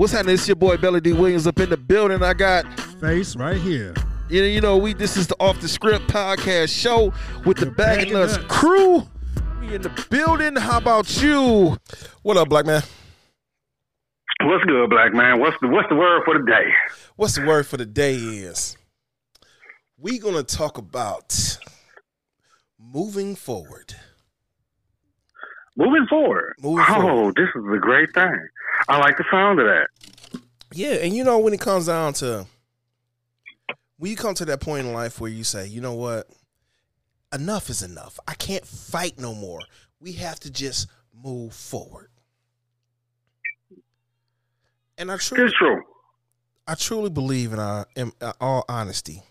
What's happening? It's your boy Belly D Williams up in the building. I got Faice right here. You know, you know, we this is the Off the Script podcast show with the Bag of Nuts crew. We in the building. How about you? What up, black man? What's good, black man? What's the what's the word for the day? What's the word for the day is we gonna talk about moving forward. Moving forward. Moving oh, forward. this is a great thing. I like the sound of that. Yeah, and you know when it comes down to when you come to that point in life where you say, you know what, enough is enough. I can't fight no more. We have to just move forward. And I truly, It's true. I truly believe in, our, in uh, all honesty,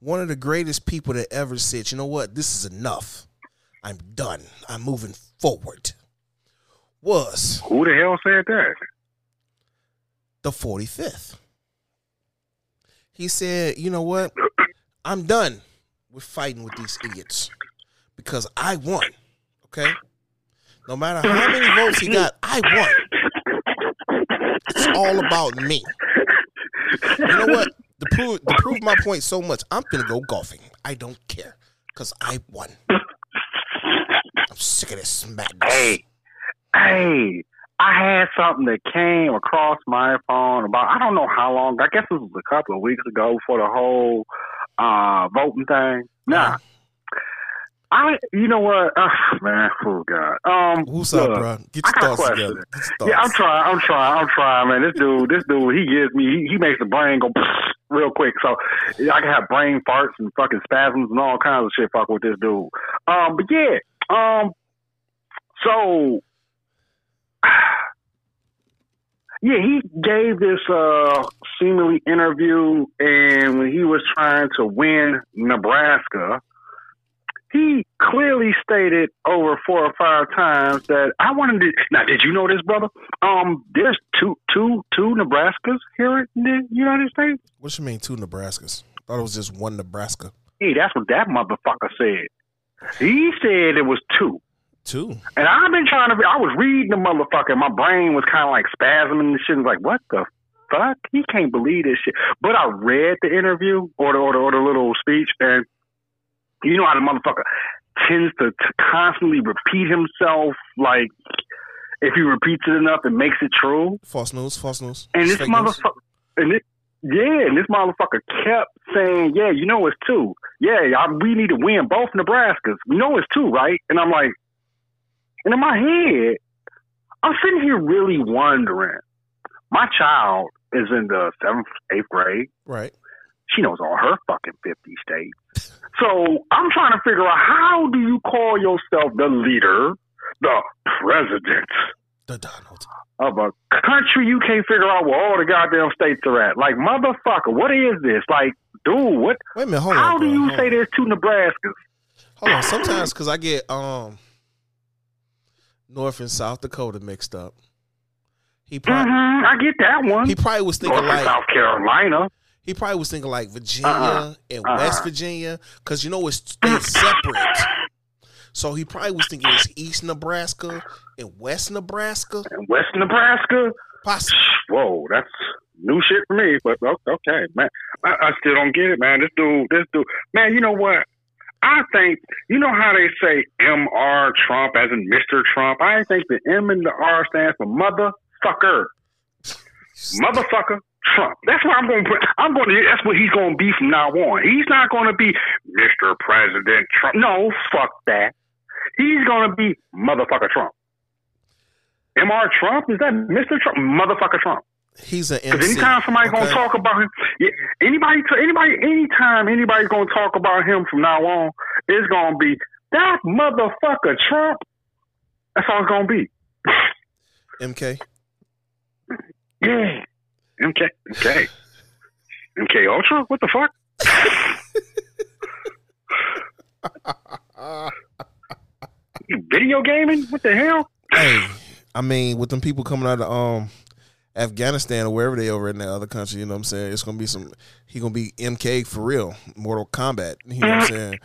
one of the greatest people that ever said, you know what, this is enough. I'm done. I'm moving forward. Was Who the hell said that? The 45th. He said, you know what? I'm done with fighting with these idiots because I won. Okay? No matter how many votes he got, I won. It's all about me. You know what? To prove, to prove my point so much, I'm going to go golfing. I don't care because I won. I'm sick of this madness. Hey, hey, I had something that came across my phone about I don't know how long. I guess it was a couple of weeks ago for the whole uh voting thing. Nah. I you know what? Uh, man, oh god. Um Who's up, look, bro? Get your thoughts together. Get your Yeah, I'm thoughts. trying. I'm trying. I'm trying, man. This dude, this dude, he gives me. He, he makes the brain go real quick. So I can have brain farts and fucking spasms and all kinds of shit. Fuck with this dude. Um, but yeah. Um. So. Yeah, he gave this uh seemingly interview, and when he was trying to win Nebraska, he clearly stated over four or five times that I wanted to. Now, did you know this, brother? Um, there's two, two, two Nebraskas here in the United States. What you mean two Nebraskas? Thought it was just one Nebraska. Hey, that's what that motherfucker said. He said it was two. Two. And I've been trying to. I was reading the motherfucker. and My brain was kind of like spasming and shit. And was like, what the fuck? He can't believe this shit. But I read the interview or the or the, or the little speech, and you know how the motherfucker tends to, to constantly repeat himself. Like, if he repeats it enough, it makes it true. False news. False news. And It's this motherfucker, and it, yeah, and this motherfucker kept saying, "Yeah, you know it's two. Yeah, I, we need to win both Nebraskas. We know it's two, right?" And I'm like, and in my head, I'm sitting here really wondering. My child is in the seventh, eighth grade. Right. She knows all her fucking fifty states. So I'm trying to figure out how do you call yourself the leader, the president The Donald. of a country you can't figure out where all the goddamn states are at. Like, motherfucker, what is this? Like, dude, what? Wait a minute. Hold how on. do bro. you say on. there's two Nebraskas? Hold on. Sometimes because I get um North and South Dakota mixed up. He probably hmm I get that one. he probably was thinking North like South Carolina. he probably was thinking like Virginia Uh-uh. and Uh-uh. West Virginia because you know it's they separate. So he probably was thinking it's East Nebraska and West Nebraska. And West Nebraska. Possibly. Whoa, that's new shit for me. But okay, man, I, I still don't get it, man. This dude, this dude, man. You know what? I think you know how they say M.R. Trump as in Mr. Trump. I think the M and the R stands for motherfucker. motherfucker Trump. That's what I'm going to put. I'm going to. That's what he's going to be from now on. He's not going to be Mr. President Trump. No, fuck that. He's going to be motherfucker Trump. Mr. Trump is that Mr. Trump? Motherfucker Trump. He's an Because MC. anytime somebody's okay? gonna talk about him, anybody, anybody, anytime anybody's gonna talk about him from now on, it's gonna be that motherfucker Trump. That's all it's gonna be. MK. Yeah. MK, MK, MK Ultra. What the fuck? Video gaming? What the hell? Hey, I mean, with them people coming out of um Afghanistan or wherever they over in that other country, you know what I'm saying? It's gonna be some he gonna be MK for real. Mortal Kombat. You know what I'm saying?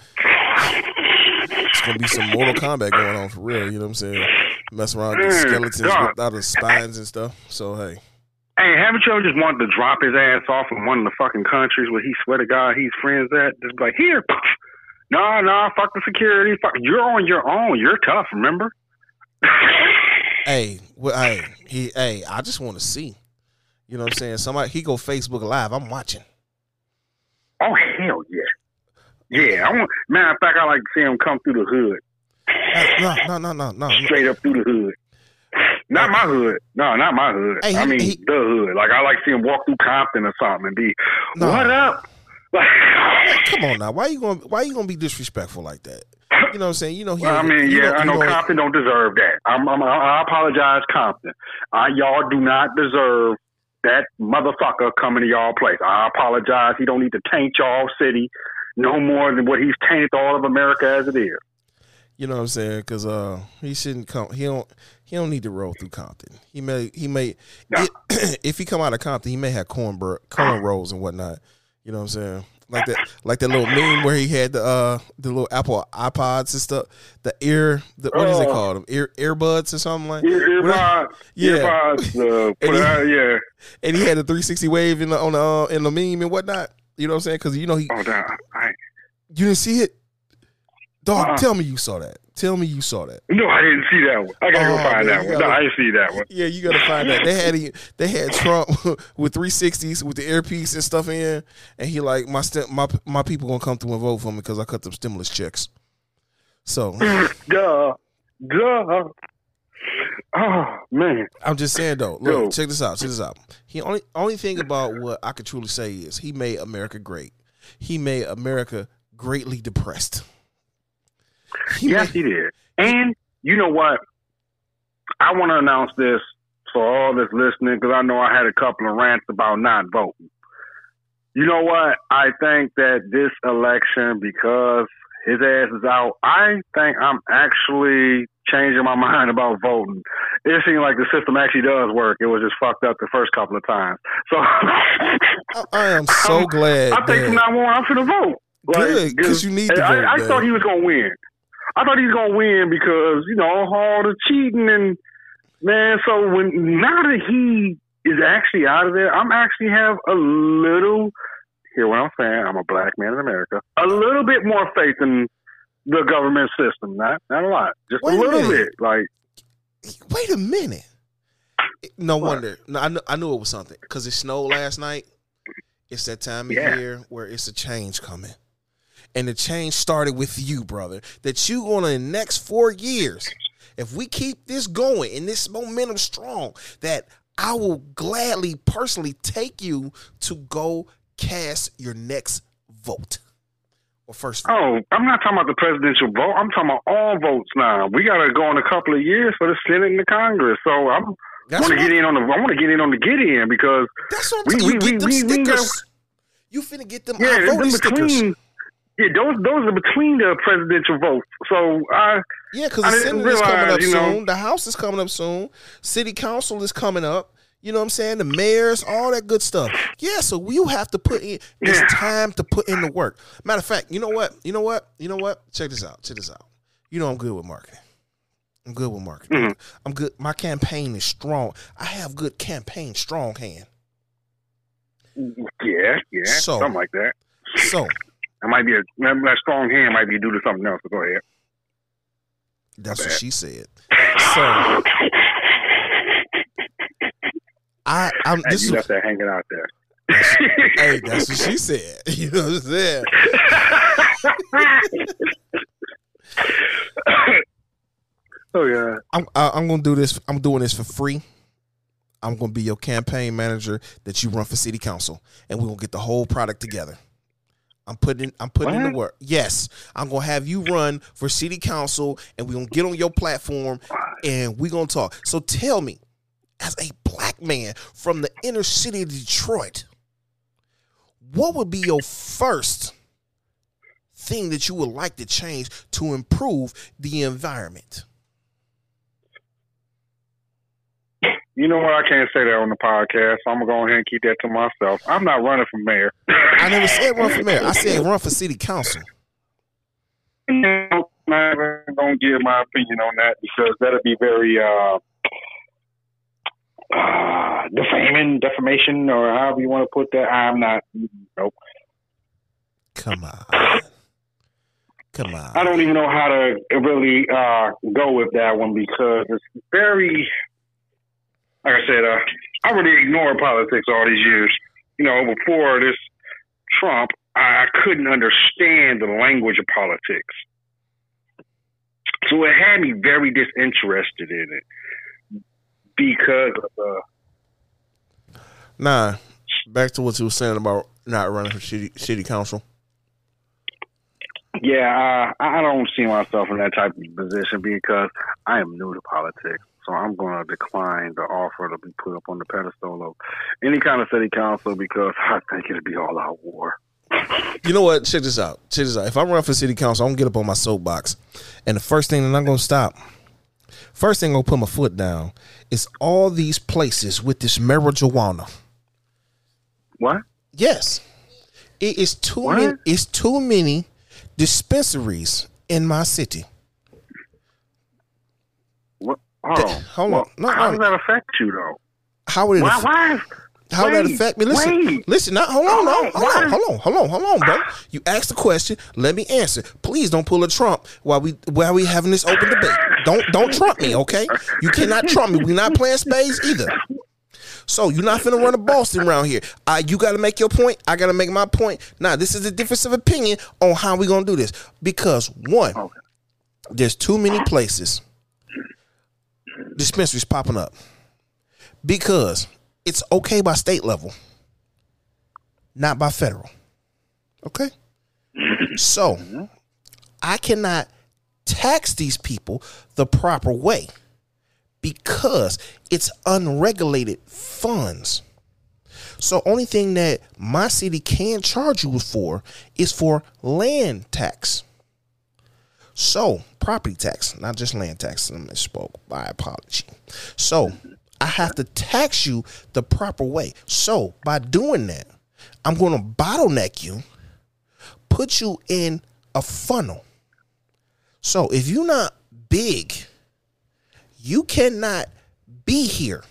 It's gonna be some Mortal Kombat going on for real, you know what I'm saying? Mess around with Mm, skeletons God. ripped out of spines and stuff. So hey. Hey, haven't you ever just wanted to drop his ass off in one of the fucking countries where he swear to God he's friends at? Just be like, here, no, no, fuck the security. Fuck, you're on your own. You're tough. Remember? Hey, well, hey, he, hey, I just want to see. You know what I'm saying? Somebody he go Facebook Live. I'm watching. Oh hell yeah, yeah. I want. Matter of fact, I like to see him come through the hood, Hey, no, no, no, no, no. straight up through the hood. Not my hood. No, not my hood. Hey, I he- mean he- the hood. Like I like to see him walk through Compton or something and be, No. "What up?" Come on now. Why you going? to Why you gonna be disrespectful like that? You know what I'm saying? You know he. Well, I mean, yeah, I know Compton don't deserve that. I'm, I'm, I apologize, Compton. Uh, y'all do not deserve that motherfucker coming to y'all place. I apologize. He don't need to taint y'all city no more than what he's tainted all of America as it is. You know what I'm saying? Because uh, he shouldn't come. He don't. He don't need to roll through Compton. He may. He may. No. it- if he come out of Compton, he may have corn corn rolls and whatnot. You know what I'm saying? Like that. Like that little meme where he had the uh the little Apple iPods and stuff. The ear. The, what is it Oh. called? Them ear earbuds or something like. Ear, earpods, Yeah. earpods, uh, And he- out, yeah. And he had the 360 wave in the on the uh, in the meme and whatnot. You know what I'm saying? Because you know he. Oh, damn. I, You didn't see it. Dog, Uh-uh. tell me you saw that. Tell me you saw that. no, I didn't see that one. I gotta Oh, go find man, that one. gotta- No, I didn't see that one. Yeah, you gotta find that. They had they had Trump with 360s with the earpiece and stuff in, and he like my st- my my people gonna come through and vote for me because I cut them stimulus checks. So Duh. Duh. Oh, man. I'm just saying though. Look, Yo. check this out. Check this out. He only only thing about what I could truly say is he made America great. He made America greatly depressed. He yes, he did. And you know what? I want to announce this for all that's listening because I know I had a couple of rants about not voting. You know what? I think that this election, because his ass is out, I think I'm actually changing my mind about voting. It seems like the system actually does work. It was just fucked up the first couple of times. So I, I am so I'm- glad. I think from now on, I'm going to vote. Good, because you need to I, vote, I man. thought he was going to win. I thought he was going to win because, you know, all the cheating and, man, so when now that he is actually out of there, I'm actually have a little, hear what I'm saying, I'm a black man in America, a little bit more faith in the government system. Not, not a lot, just Wait a a little minute. bit. Like, Wait a minute. No What? wonder. No, I, knew, I knew it was something because it snowed last night. It's that time of Yeah. year where it's a change coming. And the change started with you, brother. That you going to the next four years, if we keep this going and this momentum strong, that I will gladly personally take you to go cast your next vote. Or first vote. Oh, I'm not talking about the presidential vote. I'm talking about all votes now. We got to go in a couple of years for the Senate and the Congress. So I'm want to get in on the. I want to get in on the get in because that's what I'm we- we- we- we stickers. You finna get them yeah, them voted stickers. Yeah, those those are between the presidential votes. So I Yeah, because the Senate is coming up you know- soon. The House is coming up soon. City Council is coming up. You know what I'm saying? The mayors, all that good stuff. Yeah, so you have to put in. It's Yeah. time to put in the work. Matter of fact, you know what? You know what? You know what? Check this out. Check this out. You know I'm good with marketing. I'm good with marketing. Mhm. I'm good. My campaign is strong. I have good campaign, strong hand. yeah yeah So- something like that. So That might be a that, strong hand might be due to something else. But go ahead. that's what she said. So I, I'm. This you left that hanging out there. hey, that's what she said. You know what I'm saying? oh yeah. I'm I, I'm gonna do this. I'm doing this for free. I'm gonna be your campaign manager that you run for city council, and we're gonna get the whole product together. I'm putting I'm putting in the work. Yes, I'm gonna have you run for city council, and we're gonna get on your platform, and we're gonna talk. So tell me, as a black man from the inner city of Detroit, what would be your first thing that you would like to change to improve the environment? You know what? I can't say that on the podcast. So I'm gonna go ahead and keep that to myself. I'm not running for mayor. I never said run for mayor. I said run for city council. I'm not gonna give my opinion on that because that'll be very uh uh, defaming, defamation, or however you want to put that. I'm not. Nope. Come on. Come on. I don't even know how to really uh, go with that one because it's very, like I said, uh, I really ignored politics all these years. You know, before this Trump, I couldn't understand the language of politics. So it had me very disinterested in it because of the. Nah, back to what you were saying about not running for city, city council. Yeah, uh, I don't see myself in that type of position because I am new to politics. So I'm going to decline the offer to be put up on the pedestal of any kind of city council because I think it'll be all out war. You know what? Check this out. Check this out. If I run for city council, I'm gonna get up on my soapbox, and the first thing that I'm gonna stop, first thing I'm gonna put my foot down, is all these places with this marijuana. What? Yes, it is too What? many. It's too many dispensaries in my city. Hold on. hold on. No, how no. does that affect you, though? How would it? Why? affect- Why? How would that affect me? Listen, wait. listen. Now, hold on, no, Hold on, hold on, hold on, hold on, bro. You asked the question. Let me answer. Please don't pull a Trump while we while we having this open debate. Don't don't Trump me, okay? You cannot Trump me. We're not playing spades either. So you're not finna run a Boston around here. Uh, you got to make your point. I got to make my point. Now this is a difference of opinion on how we gonna do this because one, there's too many places dispensaries popping up because it's okay by state level, not by federal. Okay? So, I cannot tax these people the proper way because it's unregulated funds. So, only thing that my city can charge you for is for land tax. So, property tax, not just land tax. I misspoke. My apology. So, I have to tax you the proper way. So, by doing that, I'm going to bottleneck you, put you in a funnel. So, if you're not big, you cannot be here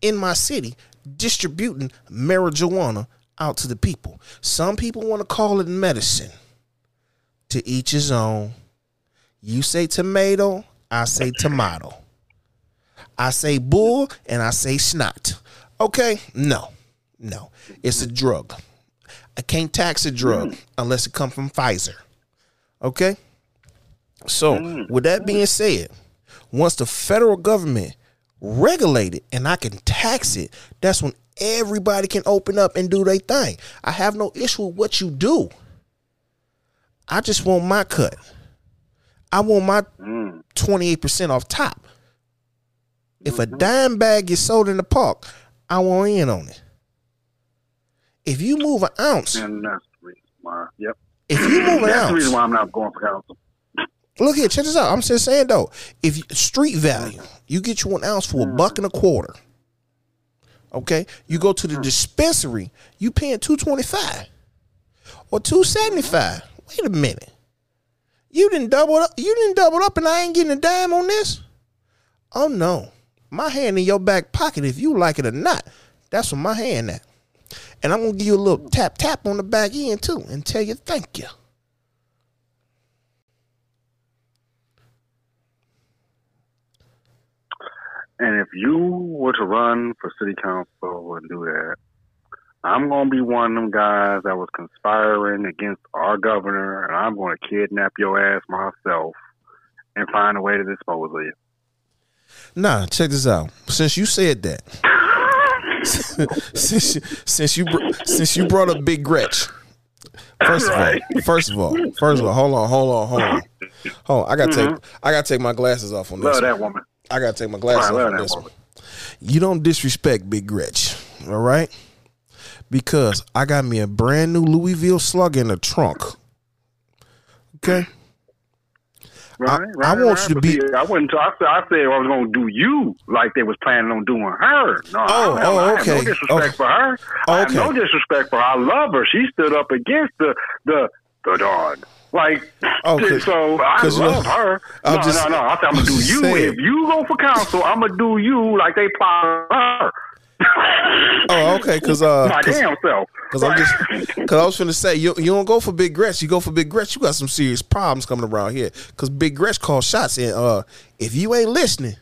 in my city distributing marijuana out to the people. Some people want to call it medicine. To each his own. You say tomato, I say tomato. I say bull and I say snot. Okay? No. No. It's a drug. I can't tax a drug unless it come from Pfizer. Okay? So, with that being said, once the federal government regulate it and I can tax it, that's when everybody can open up and do their thing. I have no issue with what you do. I just want my cut. I want my mm. 28% off top. If a mm-hmm. dime bag gets sold in the park, I want in on it. If you move an ounce, And that's the reason why. Yep. if you move an That's the reason why I'm not going for council. look here, check this out. I'm just saying though, if you, street value, you get you an ounce for a buck and a quarter. Okay, you go to the mm. dispensary, you paying two twenty five or two seventy five. Wait a minute, you didn't double up. You didn't double up, and I ain't getting a dime on this. Oh no, my hand in your back pocket, if you like it or not. That's where my hand at, and I'm gonna give you a little tap tap on the back end too, and tell you thank you. And if you were to run for city council and do that, I'm going to be one of them guys that was conspiring against our governor, and I'm going to kidnap your ass myself and find a way to dispose of you. Nah, check this out. Since you said that, since you, since you since you brought up Big Gretch, first of all, first of all, first of all, hold on, hold on, hold on, hold on. I gotta take mm-hmm. I gotta take my glasses off on this. Love one. that woman. I gotta take my glasses I off on this woman. one. You don't disrespect Big Gretch, all right? Because I got me a brand new Louisville slug in the trunk. Okay. Right, I- right, I want right. you to be- see, I wouldn't. I said I said I was going to do you like they was planning on doing her. No, Oh, have, oh, I have okay. no disrespect Okay. for her. I have no disrespect for her. I love her. She stood up against the the the Don. Like, Oh, 'cause- so I 'cause know, uh, love her. I'm no, just- no, no. I said I'm gonna do you. saying. If you go for counsel, I'm gonna do you like they plot her. Oh, okay, because uh, my cause, damn self. 'cause I'm just because I was finna say you you don't go for Big Gretch, you go for Big Gretch. You got some serious problems coming around here. Because Big Gretch calls shots, and uh, if you ain't listening,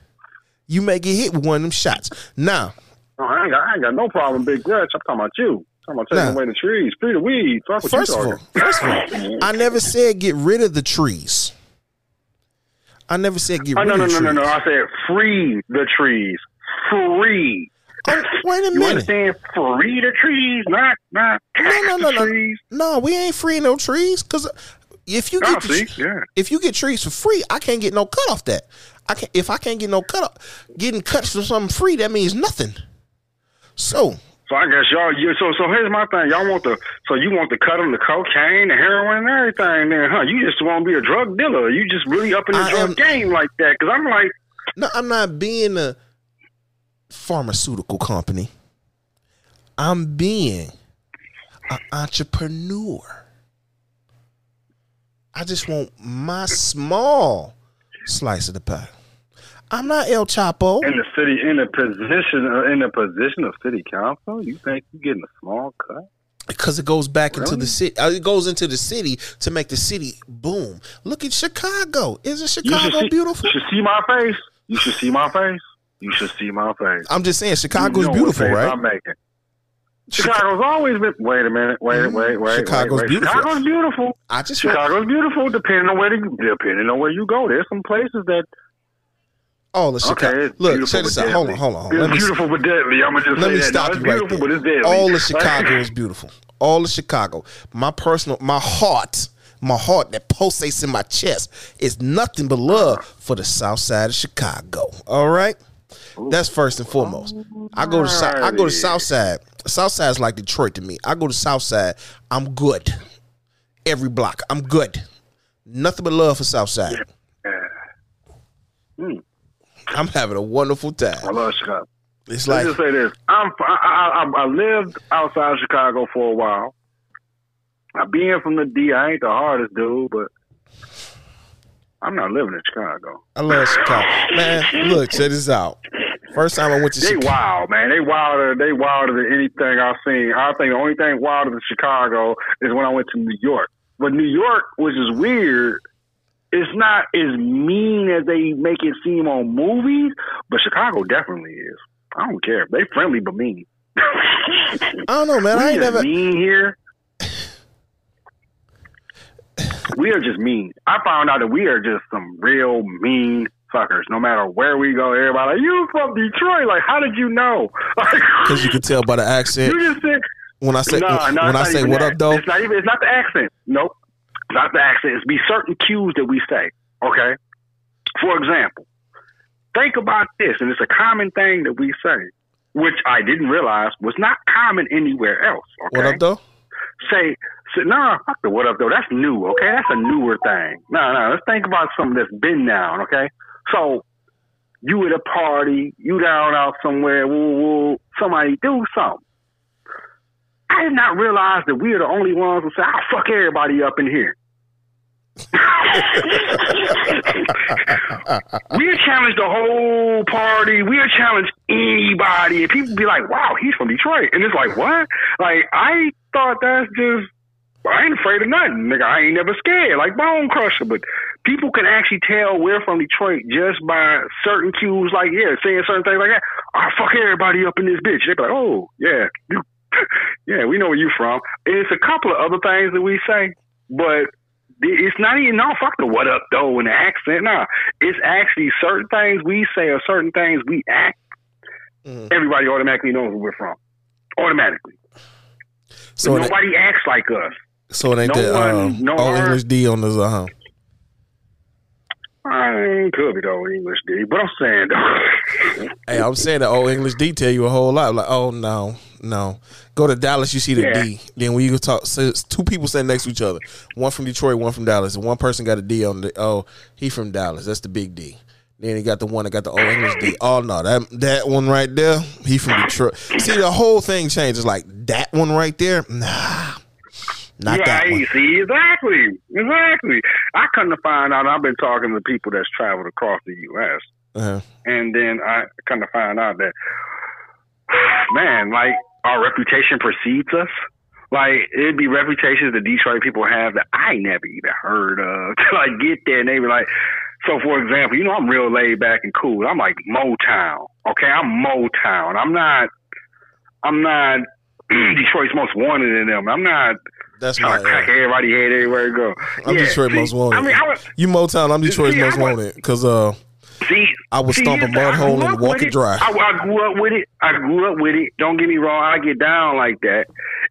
you may get hit with one of them shots. Now, Oh, I, ain't got, I ain't got no problem, Big Gretch. I'm talking about you. I'm talking about taking Nah. away the trees, free the weeds. Fuck what first you of all, first of all, I never said get rid of the trees. I never said get Oh, rid no, of no, the no, trees. no, no. I said free the trees. Free. Oh, wait a You minute. understand? Free the trees, not not No, no, no, the no. trees. No, we ain't freeing no trees because if you get the see, yeah. if you get trees for free, I can't get no cut off that. I can if I can't get no cut off, getting cuts for something free that means nothing. So So I guess y'all. You, so so here's my thing. Y'all want the so you want to cut them the cocaine, the heroin, and everything. Then, huh? You just want to be a drug dealer. You just really up in the I drug am- game like that? Because I'm like, no, I'm not being a pharmaceutical company. I'm being an entrepreneur. I just want my small slice of the pie. I'm not El Chapo. in the city, in the position, in the position of city council, you think you're getting a small cut? because it goes back into the city. uh, It goes into the city to make the city boom. Look at Chicago. Isn't You Chicago see, beautiful? You should see my face. You should see my face. You should see my face. I'm just saying, You Chicago's know beautiful, what right? I'm making. Chicago's always been. Wait a minute. Wait. Mhm. Wait. Wait. Chicago's wait, wait. beautiful. Chicago's beautiful. I just Chicago's beautiful. Depending on where you, depending on where you go, there's some places that Oh, okay. Chicago. It's Look, check this out. Hold on, hold on. It's Let me beautiful but deadly. I'm gonna just let say me that. stop no, you right there. but it's deadly. All of Chicago is beautiful. All of Chicago. My personal, my heart, my heart that pulsates in my chest is nothing but love for the South Side of Chicago. All right, that's first and foremost. I go to South. I go to Alrighty. South Side. South Side is like Detroit to me. I go to South Side. I'm good. Every block, I'm good. Nothing but love for South Side. Hmm. I'm having a wonderful time. I love Chicago. It's like just say this: I'm I, I, I, I lived outside Chicago for a while. I being from the D, I ain't the hardest dude, but I'm not living in Chicago. I love Chicago. Man, look, check this out. First time I went to Chicago. They Chicago. wild, man. They wilder. They wilder than anything I've seen. I think the only thing wilder than Chicago is when I went to New York. But New York, which is weird, it's not as mean as they make it seem on movies. But Chicago definitely is. I don't care. They friendly but mean. I don't know, man. we I ain't never. mean here. we are just mean. I found out that we are just some real mean fuckers. No matter where we go, everybody like you from Detroit. Like, how did you know? Because you can tell by the accent you just said when I say no, no. when I say what that. up though. It's not even. It's not the accent. Nope. It's not the accent. It's be certain cues that we say. Okay. For example, think about this, and it's a common thing that we say, which I didn't realize was not common anywhere else. Okay. What up though? say, say no, fuck the what up though. That's new, okay? That's a newer thing. No, no, let's think about something that's been down, okay? So you at a party, you down out somewhere, woo woo, somebody do something. I did not realize that we are the only ones who say, I'll fuck everybody up in here. we'll challenge the whole party. We'll challenge anybody. And people be like, wow, he's from Detroit. And it's like, what? Like, I thought that's just, I ain't afraid of nothing. Nigga, I ain't never scared. Like Bone Crusher. But people can actually tell we're from Detroit just by certain cues, like, yeah, saying certain things like that. I fuck everybody up in this bitch. They be like, oh, yeah, you, yeah, we know where you from. And it's a couple of other things that we say, but it's not even no fuck the what up though in the accent. Nah, it's actually certain things we say or certain things we act. Mhm. Everybody automatically knows where we're from. Automatically, So nobody acts like us. So it ain't no the one- um, no all English D on the Uh huh. I could be the old English D, but I'm saying though. Hey, I'm saying that old English D tell you a whole lot. Like, oh no, no. Go to Dallas, you see the Yeah. D. Then when you go talk, so it's two people sitting next to each other. One from Detroit, one from Dallas, and one person got a D on the. Oh, he from Dallas. That's the big D. Then he got the one that got the old English D. Oh no, that that one right there, he from Detroit. See, the whole thing changes. Like that one right there, nah, Not that one. see, exactly, exactly. I come to find out I've been talking to people that's traveled across the U.S. Uh-huh. and then I kind of find out that, man, like our reputation precedes us. Like it'd be reputations that Detroit people have that I never even heard of. Till I get there and they be like, so for example, you know, I'm real laid back and cool. I'm like Motown. Okay, I'm Motown. I'm not. I'm not Detroit's most wanted in them. I'm not That's my. crack everybody head everywhere go. I'm Yeah, Detroit see, most wanted. I mean, I was, you Motown. I'm Detroit's See, I most was- wanted because uh, see, I would stomp a mud hole and walk it dry. I, I grew up with it. I grew up with it. Don't get me wrong. I get down like that.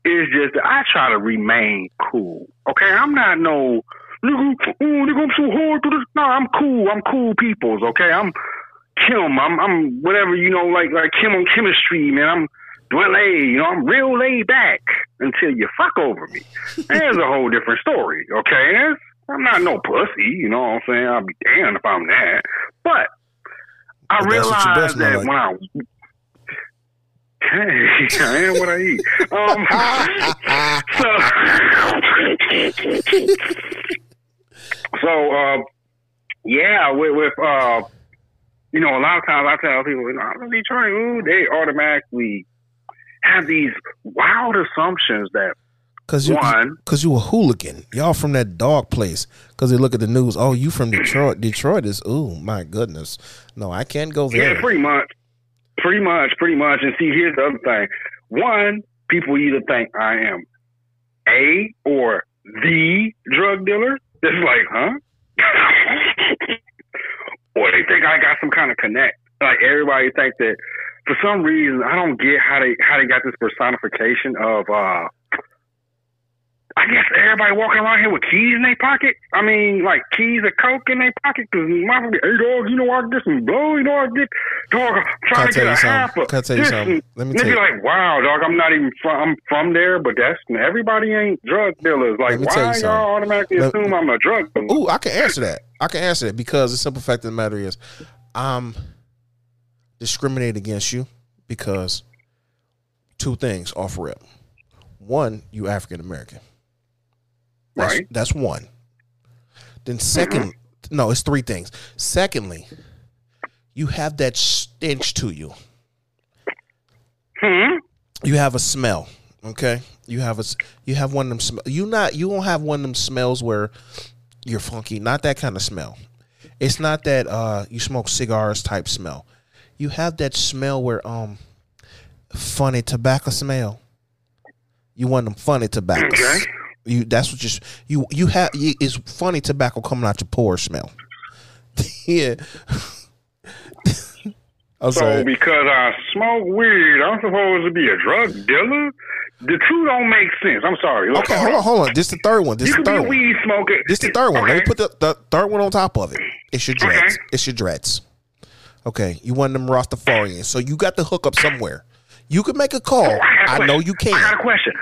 It's just I try to remain cool. Okay, I'm not no nigga. Oh, nigga, I'm so hard to this. No, I'm cool. I'm cool peoples. Okay, I'm Kim. I'm I'm whatever you know, like like Kim on chemistry, man. I'm well. You know, I'm real laid back until you fuck over me. There's a whole different story. Okay, That's, I'm not no pussy. You know what I'm saying? I'll be damned if I'm that. But I what realized that like. when I Hey, I am what I eat. Um, so, so uh, yeah, with, with uh, you know, a lot of times I tell people, you know, I'm Detroit, ooh, they automatically have these wild assumptions that Cause you, one, cause you a hooligan. Y'all from that dog place. Cause they look at the news. Oh, you from Detroit? Detroit is. Oh my goodness. No, I can't go Yeah, there. pretty much. Pretty much, pretty much. And see, here's the other thing. One, people either think I am a or the drug dealer. It's like, huh? or they think I got some kind of connect. Like everybody think that for some reason I don't get how they how they got this personification of uh I guess everybody walking around here with keys in their pocket. I mean, like keys of coke in their pocket. Because motherfucker, hey dog, you know I get some blow. You know I get dog. I'm trying to tell get you a half something? of Can I tell you this something? Let me tell they be you. like, wow, dog, I'm not even from. I'm from there, but that's everybody ain't drug dealers. Like, you why something. y'all automatically Let- assume I'm a drug dealer? Ooh, I can answer that. I can answer that because the simple fact of the matter is, I'm discriminated against you because two things off rip. One, you African American. That's, Right. That's one. Then 2nd no, it's three things. Secondly, you have that stench to you. Hmm. You have a smell. Okay, you have a you have one of them. Sm- you not you won't have one of them smells where you're funky. Not that kind of smell. It's not that uh you smoke cigars type smell. You have that smell where um funny tobacco smell. You want them funny tobacco. Okay. You that's what you you you have. You, it's funny tobacco coming out your pores smell. yeah. I'm So sorry. because I smoke weed, I'm supposed to be a drug dealer? The two don't make sense. I'm sorry. Look, Okay, hold on, hold on. This is the third one. This You the third one. weed smoker. This the third one. Let me put the, the third one on top of it. It's your dreads. Okay. It's your dreads. Okay, you want them Rastafarians, so you got the hook up somewhere. You can make a call. Got a I know you can. I got a question.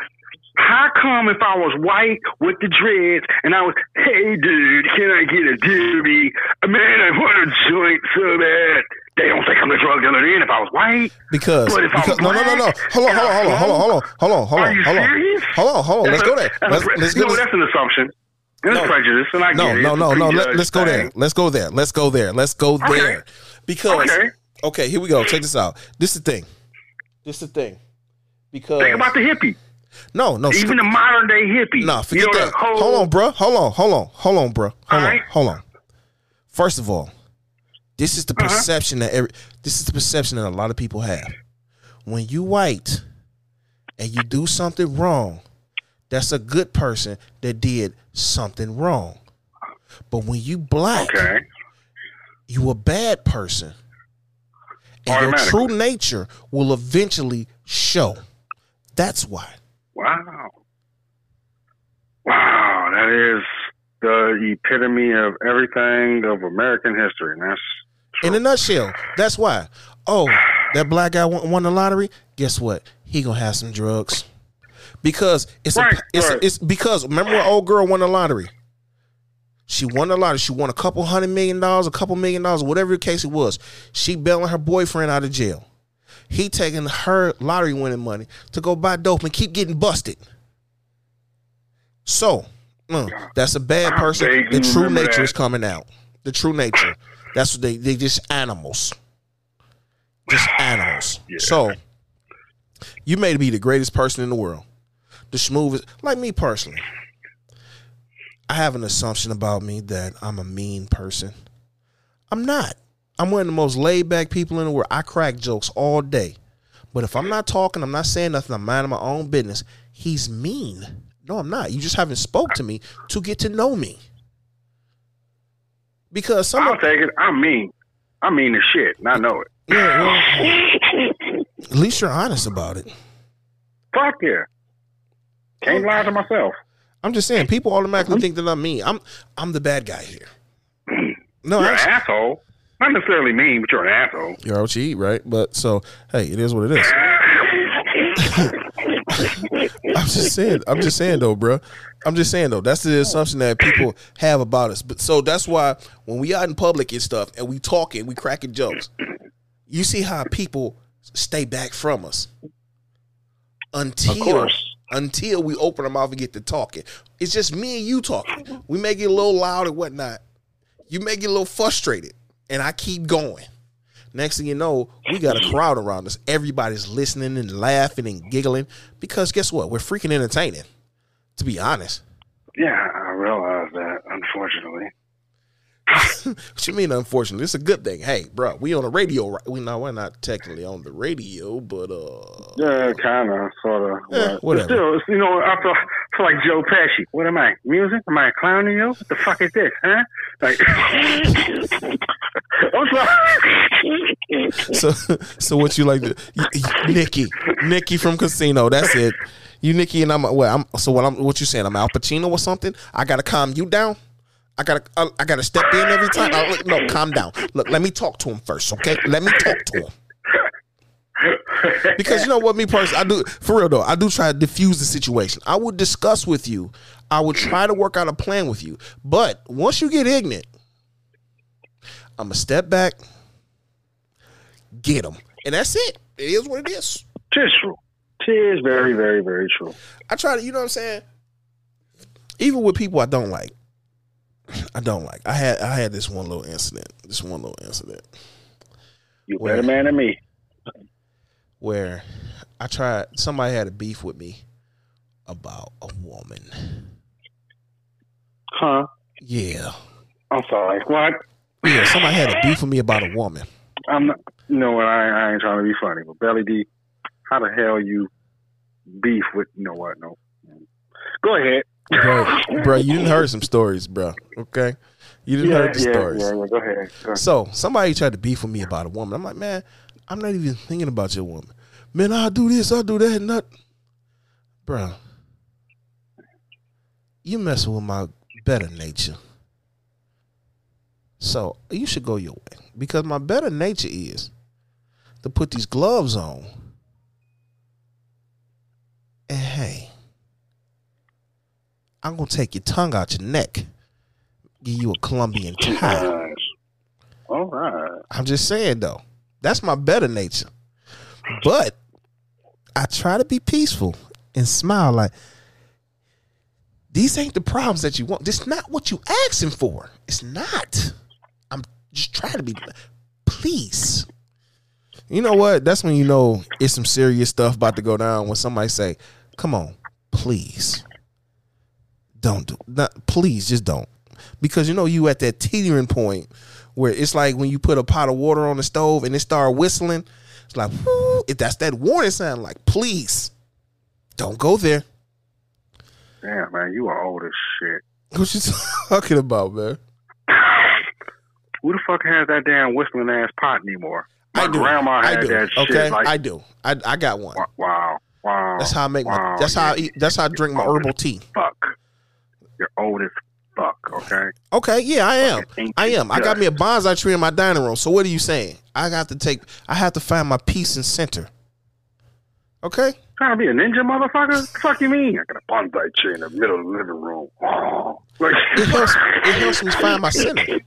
How come if I was white with the dreads and I was, hey dude, can I get a doobie? Man, I want a joint so bad. They don't think I'm a drug dealer then if I was white. Because, But if because no, no, no, no. black, Hold on, hold on, I hold on, hold on, hold on, hold on. Are on, you hold on, serious? hold on, hold on. Let's That's go a- there. that's Let's a- let's no, go. that's an assumption. That's No. prejudice, and I No, get it. no, no, a no. Let, let's go there. thing. Let's go there. Let's go there. Let's go Okay. there. Because Okay. okay, here we go. Check this out. This is the thing. This is the thing. Because Think about the hippie. no, no. Even the modern day hippie. No, forget you know, that. whole- hold on, bro. Hold on, hold on, hold on, bro. Hold All on, right. hold on. First of all, this is the Uh-huh. perception that every this is the perception that a lot of people have. When you white and you do something wrong, that's a good person that did something wrong. But when you black, Okay. You a bad person. And your true nature will eventually show. That's why. Wow. Wow, that is the epitome of everything of American history. And that's In a nutshell, that's why. Oh, that black guy won, won the lottery. Guess what? He gonna have some drugs because it's Right, a it's right. It's because remember when old girl won the lottery. She won the lottery. She won a couple hundred million dollars, a couple million dollars, whatever the case it was. She bailing her boyfriend out of jail. He taking her lottery winning money to go buy dope and keep getting busted. So mm, that's a bad person. The true nature that. is coming out. The true nature. That's what they they just animals. Just animals. Yeah. So you may be the greatest person in the world. The smoothest like me personally. I have an assumption about me that I'm a mean person. I'm not. I'm one of the most laid back people in the world. I crack jokes all day. But if I'm not talking, I'm not saying nothing, I'm minding my own business. He's mean. No, I'm not. You just haven't spoke to me to get to know me. Because some I'll of, take it. I'm mean. I'm mean the shit, and I know it. yeah, well, at least you're honest about it. Fuck yeah. Can't lie to myself. I'm just saying, people automatically think that I'm mean. I'm I'm the bad guy here. No, You're an asshole. Not necessarily mean, but you're an asshole. you're what you eat, right? But so, hey, it is what it is. I'm just saying. I'm just saying though, bro. I'm just saying though. That's the assumption that people have about us. But so that's why when we out in public and stuff, and we talking, we cracking jokes. You see how people stay back from us until course. Until we open our mouth and get to talking. It's just me and you talking. We may get a little loud and whatnot. You may get a little frustrated, and I keep going. Next thing you know, we got a crowd around us. Everybody's listening and laughing and giggling because guess what? We're freaking entertaining. To be honest, Yeah, I realize that, unfortunately. what you mean? Unfortunately, it's a good thing. Hey, bro, we on the radio. Right? We know we're not technically on the radio, but uh, Yeah, kind of, sort of. But whatever. Still, it's, you know, I feel, feel like Joe Pesci. What am I? Music? Am I a clown to you? What the fuck is this, huh? Like, I'm sorry. so so what you like to Nikki, Nikki from Casino. That's it. You Nicky and I'm what I'm so what I'm what you saying? I'm Al Pacino or something? I gotta calm you down. I gotta I, I gotta step in every time. I, no, calm down. Look, let me talk to him first, okay? Let me talk to him. Because you know what, me personally, I do for real though. I do try to diffuse the situation. I would discuss with you. I would try to work out a plan with you. But once you get ignorant, I'm gonna step back, get them, and that's it. It is what it is. Tis true. Tis very, very, very true. I try to, you know what I'm saying. Even with people I don't like, I don't like. I had I had this one little incident. This one little incident You Where? better man than me. where I tried. Somebody had a beef with me about a woman. Huh? Yeah, I'm sorry. What? yeah. Somebody had a beef with me about a woman. I'm not, what? I, I ain't trying to be funny, but Belly D, how the hell you beef with, you know what? No. Go ahead. Bro, bro, you didn't heard some stories, bro. Okay, you didn't heard the yeah, stories. yeah, yeah. Go ahead. Go ahead. So somebody tried to beef with me about a woman. I'm like, man, I'm not even thinking about your woman. Man, I'll do this, I'll do that, that. Bro, you messing with my better nature. So you should go your way. Because my better nature is to put these gloves on. And hey, I'm gonna take your tongue out your neck, give you a Colombian tie. All right. I'm just saying though, that's my better nature. But I try to be peaceful and smile like these ain't the problems that you want. This not what you asking for. It's not. I'm just trying to be please. You know what? That's when you know it's some serious stuff about to go down when somebody say, "Come on, please." Don't do not please just don't. Because you know you at that teetering point where it's like when you put a pot of water on the stove and it start whistling, it's like whoo, if that's that warning sign like please don't go there. Damn, man, you are old as shit. What you talking about, man? Who the fuck has that damn whistling ass pot anymore? My I do. grandma I had do. that shit. like, I do. I I got one. wow, wow. That's how I make my. wow, That's how I eat. That's how I drink my herbal tea. Fuck. You're old as fuck. Okay. Okay, yeah, I am. I am. I got me a bonsai tree in my dining room. So what are you saying? I got to take. I have to find my peace and center. Okay. Trying to be a ninja, motherfucker? The fuck you mean? I got a bonsai tree in the middle of the living room. Oh. Like, It helps. It helps me find my center.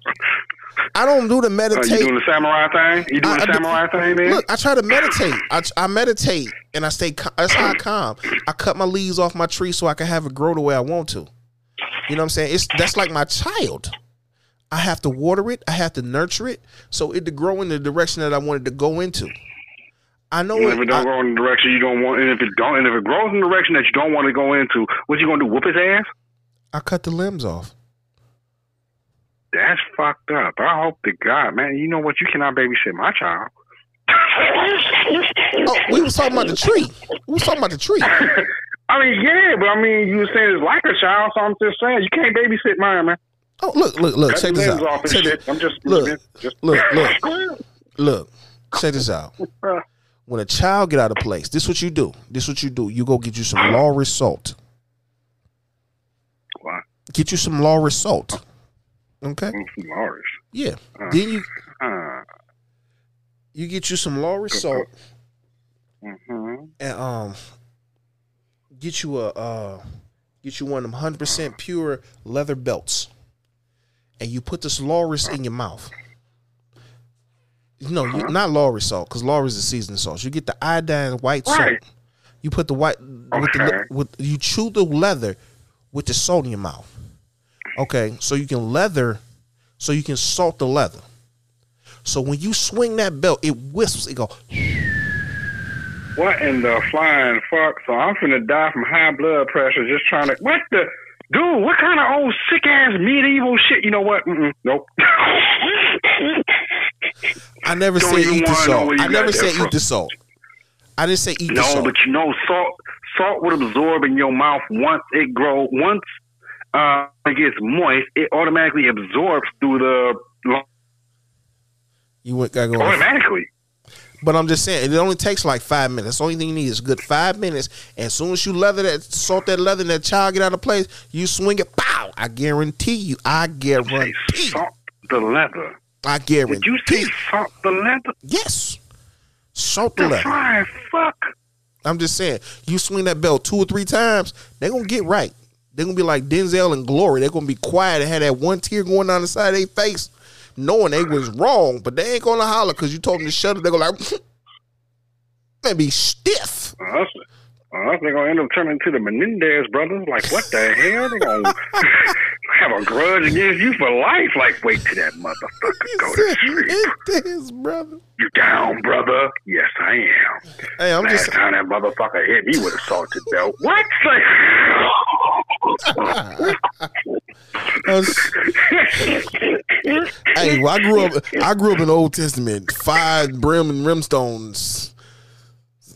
I don't do the Uh, you meditate. doing the samurai thing? You doing I- I the samurai thing, man? Look, I try to meditate. I, I meditate and I stay. That's how I calm. I cut my leaves off my tree so I can have it grow the way I want to. You know what I'm saying? It's that's like my child. I have to water it. I have to nurture it so it to grow in the direction that I wanted to go into. I know And if it. it don't I, go in the direction you don't want, and if it don't, and if it grows in the direction that you don't want to go into, what you gonna do? Whoop his ass? I cut the limbs off. That's fucked up. I hope to God, man. You know what? You cannot babysit my child. Oh, we was talking about the tree. We was talking about the tree. I mean, yeah, but I mean, you were saying it's like a child, so I'm just saying you can't babysit mine, man. Oh, look, look, look. Cut Check this out. off Check this, I'm just look, just look, look. look. Check this out. When a child get out of place, this what you do. This what you do. You go get you some law salt. What? Get you some law salt. Okay. I'm. Yeah. Uh. Then you Uh, you get you some law salt hmm and um get you a uh get you one of them hundred percent pure leather belts, and you put this Lawry's in your mouth. No, you, not Lawry's salt because Lawry's is seasoned salt. You get the iodine white Right. salt. You put the white with the with you chew the leather with the salt in your mouth. Okay, so you can leather, so you can salt the leather. So when you swing that belt, it whistles. It go. What in the flying fuck? So I'm finna die from high blood pressure just trying to. What the? Dude, what kind of old sick ass medieval shit? You know what? Mm-mm, nope. I never Don't said eat the salt. I never said from. eat the salt. I didn't say eat the salt. no, but you know, salt salt would absorb in your mouth once it grow once uh, it gets moist. It automatically absorbs through the you went gotta go. automatically. But I'm just saying, it only takes like five minutes. The only thing you need is a good five minutes. And as soon as you leather that, salt that leather, and that child get out of place, you swing it, pow! I guarantee you. I Say guarantee. salt the leather. I guarantee. Did you say salt the leather? Yes. Salt the The leather. fuck. I'm just saying, you swing that bell two or three times, they're gonna get right. They're gonna be like Denzel and Glory. They're gonna be quiet and have that one tear going down the side of their face, knowing they was wrong, but they ain't gonna holler because you told them to shut up. They go like, they be stiff. Us, us, they're gonna end up turning into the Menendez brothers. Like, what the hell? They're gonna have a grudge against you for life. Like, wait till that motherfucker go to sleep. It is, brother. You down, brother? Yes, I am. Hey, I'm Last just time that motherfucker hit me with a salted belt. What? I was- hey, well, I grew up. I grew up in the Old Testament. Five brim and rimstones.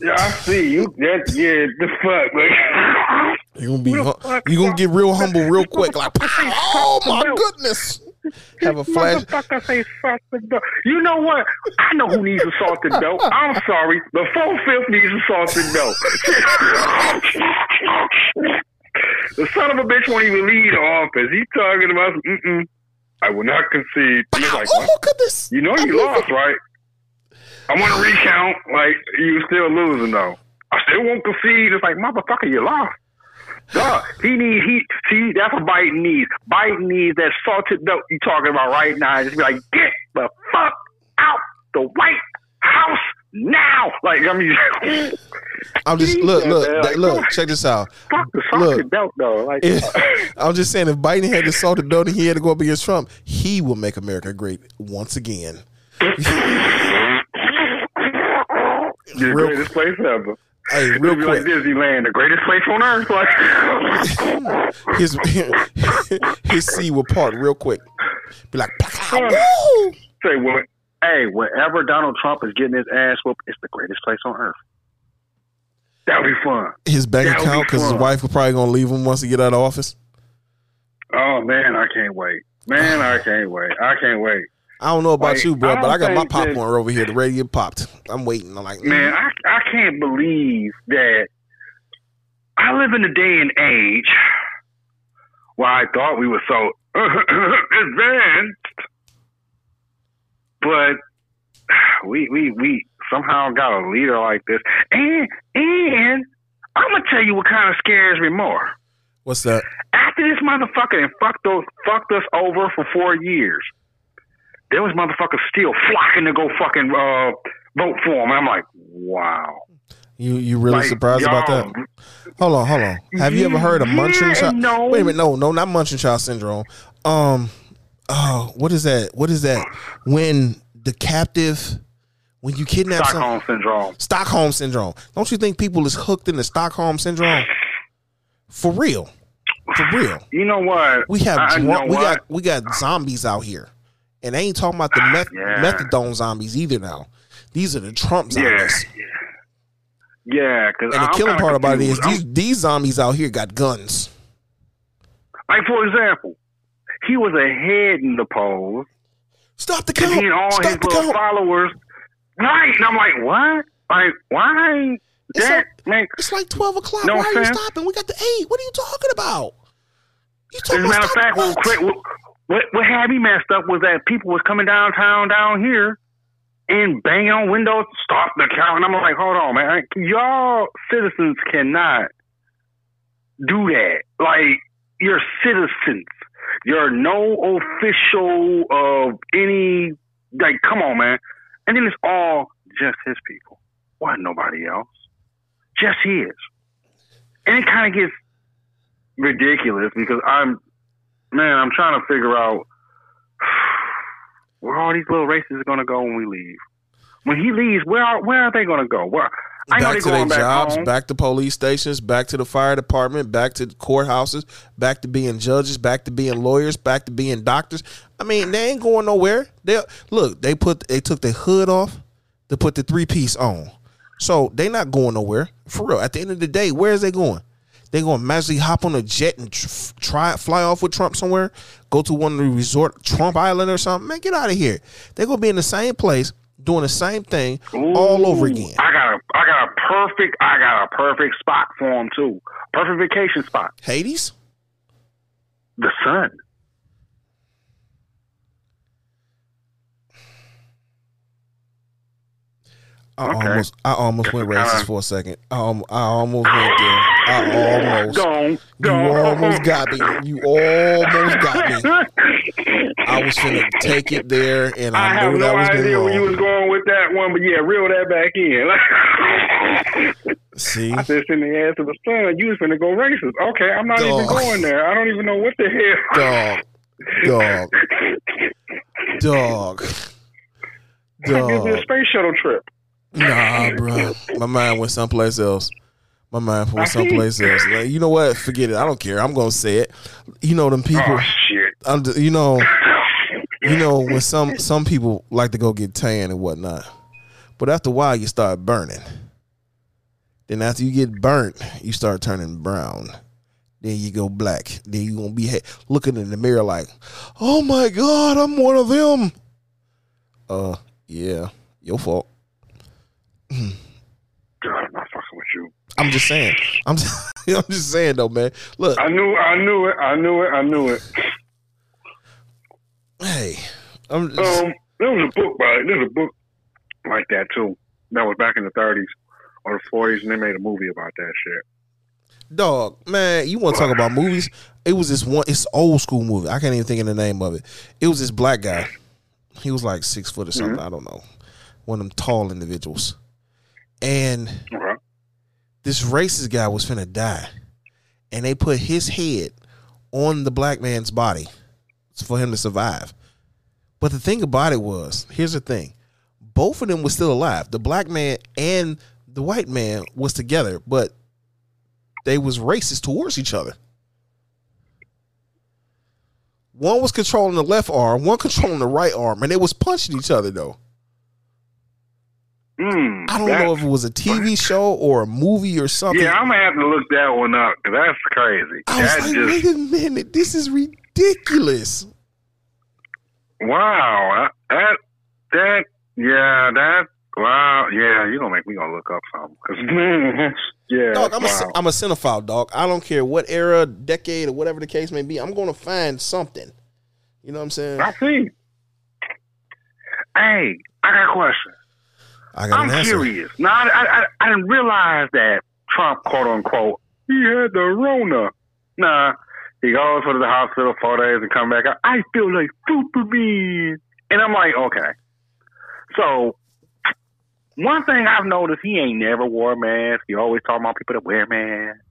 Yeah, I see you. That yeah, the fuck, man. You gonna be. Real hu- fuck, You gonna get real humble real quick. Like, oh my goodness. Have a flash. Say salted belt. You know what? I know who needs a salted belt. I'm sorry. The four fifth needs a salted belt. the son of a bitch won't even leave the office. He's talking about mm-mm. I will not concede. And it's like, oh what? my goodness. You know I you lost, right? I want to recount. Like you still losing though. I still won't concede. It's like motherfucker, you lost. Duh. He need he see that's what Biden needs. Biden needs that salted belt you talking about right now. Just be like, get the fuck out the White House now. Like I mean, I'm just look, look, like, look. Check this out. fuck the salted Look. belt though. Like I'm just saying, if Biden had the salted belt and he had to go up against Trump, he will make America great once again. the real- greatest place ever. Hey, real be like Disneyland, the greatest place on earth. Like his his C will part real quick. Be like, woo! say what? Hey, wherever Donald Trump is getting his ass whooped, it's the greatest place on earth. That'll be fun. his bank That would account because his wife will probably gonna leave him once he get out of office. Oh man, I can't wait. Man, I can't wait. I can't wait. I don't know about Like, you, bro, I but I got my think that- popcorn over here. The radio popped. I'm waiting. I'm like, Man, mm. I I can't believe that I live in a day and age where I thought we were so advanced, but we we we somehow got a leader like this, and and I'm gonna tell you what kind of scares me more. what's that? After this motherfucker and fucked those fucked us over for four years, there was motherfuckers still flocking to go fucking uh, vote for him. And I'm like, wow. You you really Like, surprised about that? Hold on, hold on. Have you ever heard of Yeah, munching child? no. Wait a minute, no, no, not munching child syndrome. Um, oh, what is that? What is that? When the captive, when you kidnap some Stockholm syndrome. Stockholm syndrome. Don't you think people is hooked in the Stockholm syndrome? For real, for real. You know what? We have I, know we what? got we got zombies out here, and they ain't talking about the meth, Yeah. methadone zombies either. Now, these are the Trump yeah, zombies. yeah. Because And the killing part about it is these these zombies out here got guns. like for example, he was ahead in the polls, Stop the count! he and all his Stop little count! followers. Right, and I'm like, what? Like, why? It's That like- makes It's like twelve o'clock. No Why are you stopping? We got the eight. What are you talking about? You As talking a about matter of fact? What, what had me messed up was that people was coming downtown down here and banging on windows, stop the count. And I'm like, hold on, man. Y'all citizens cannot do that. Like, you're citizens. You're no official of any, like, come on, man. And then it's all just his people. Why nobody else? Just his. And it kind of gets ridiculous because I'm, man, I'm trying to figure out where all these little races are going to go when we leave. When he leaves, where are, where are they going to go? Where I back to their going back jobs, back to police stations, back to the fire department, back to courthouses, back to being judges, back to being lawyers, back to being doctors. I mean, they ain't going nowhere. They look, they put they took their hood off to put the three piece on. So they not going nowhere. For real. At the end of the day, where is they going? They going to magically hop on a jet and tr- try fly off with Trump somewhere, go to one of the resort Trump Island or something. Man, get out of here. They gonna be in the same place doing the same thing all over again. I got a, I got a perfect, I got a perfect spot for him too. Perfect vacation spot. Hades. The sun. I Okay. almost I almost went racist for a second. I, um, I almost went there. I almost. Don't, You almost got me. You almost got me. I was gonna take it there, and I, I have that no was idea where you was going with that one, but yeah, reel that back in. See, I said, in the ass of the sun. You was gonna go racist. Okay, I'm not even going there. I don't even know what the hell. dog, dog, dog, Give me a space shuttle trip. Nah, bro. My mind went someplace else. My mind went someplace else. Like, you know what? Forget it. I don't care. I'm gonna say it. You know them people. Oh shit. I'm, you know. you know when some some people like to go get tan and whatnot, but after a while you start burning. Then after you get burnt, you start turning brown. Then you go black. Then you gonna be he- looking in the mirror like, "Oh my God, I'm one of them." Uh, yeah, your fault. God, I'm not fucking with you. I'm just saying. I'm just, I'm just saying though, man. Look, I knew, I knew it. I knew it. I knew it. hey, I'm just, Um, there was a book by there's a book like that too. That was back in the 30s or the 40s, and they made a movie about that shit. Dog, man, you want to talk about movies? It was this one. It's old school movie. I can't even think of the name of it. It was this black guy. He was like six foot or something. I don't know. One of them tall individuals. And Okay. this racist guy was finna die, and they put his head on the black man's body for him to survive. But the thing about it was, here's the thing: both of them were still alive. The black man and the white man was together, but they was racist towards each other. One was controlling the left arm, one controlling the right arm, and they was punching each other though. Mm, I don't know if it was a TV show or a movie or something. Yeah, I'm gonna have to look that one up because that's crazy. I was That like, just wait a minute, this is ridiculous. wow. That that yeah that wow yeah. You gonna make me gonna look up something yeah. Dog, I'm wow. a, I'm a cinephile, dog. I don't care what era, decade, or whatever the case may be. I'm going to find something. You know what I'm saying? I see. Hey, I got a question. I got I'm an curious. Now, I, I, I, didn't realize that Trump, quote unquote, he had the Rona. Nah, he goes to the hospital four days and come back. I feel like Superman. And And I'm like, okay. So one thing I've noticed, he ain't never wore a mask. He always talking about people that wear masks.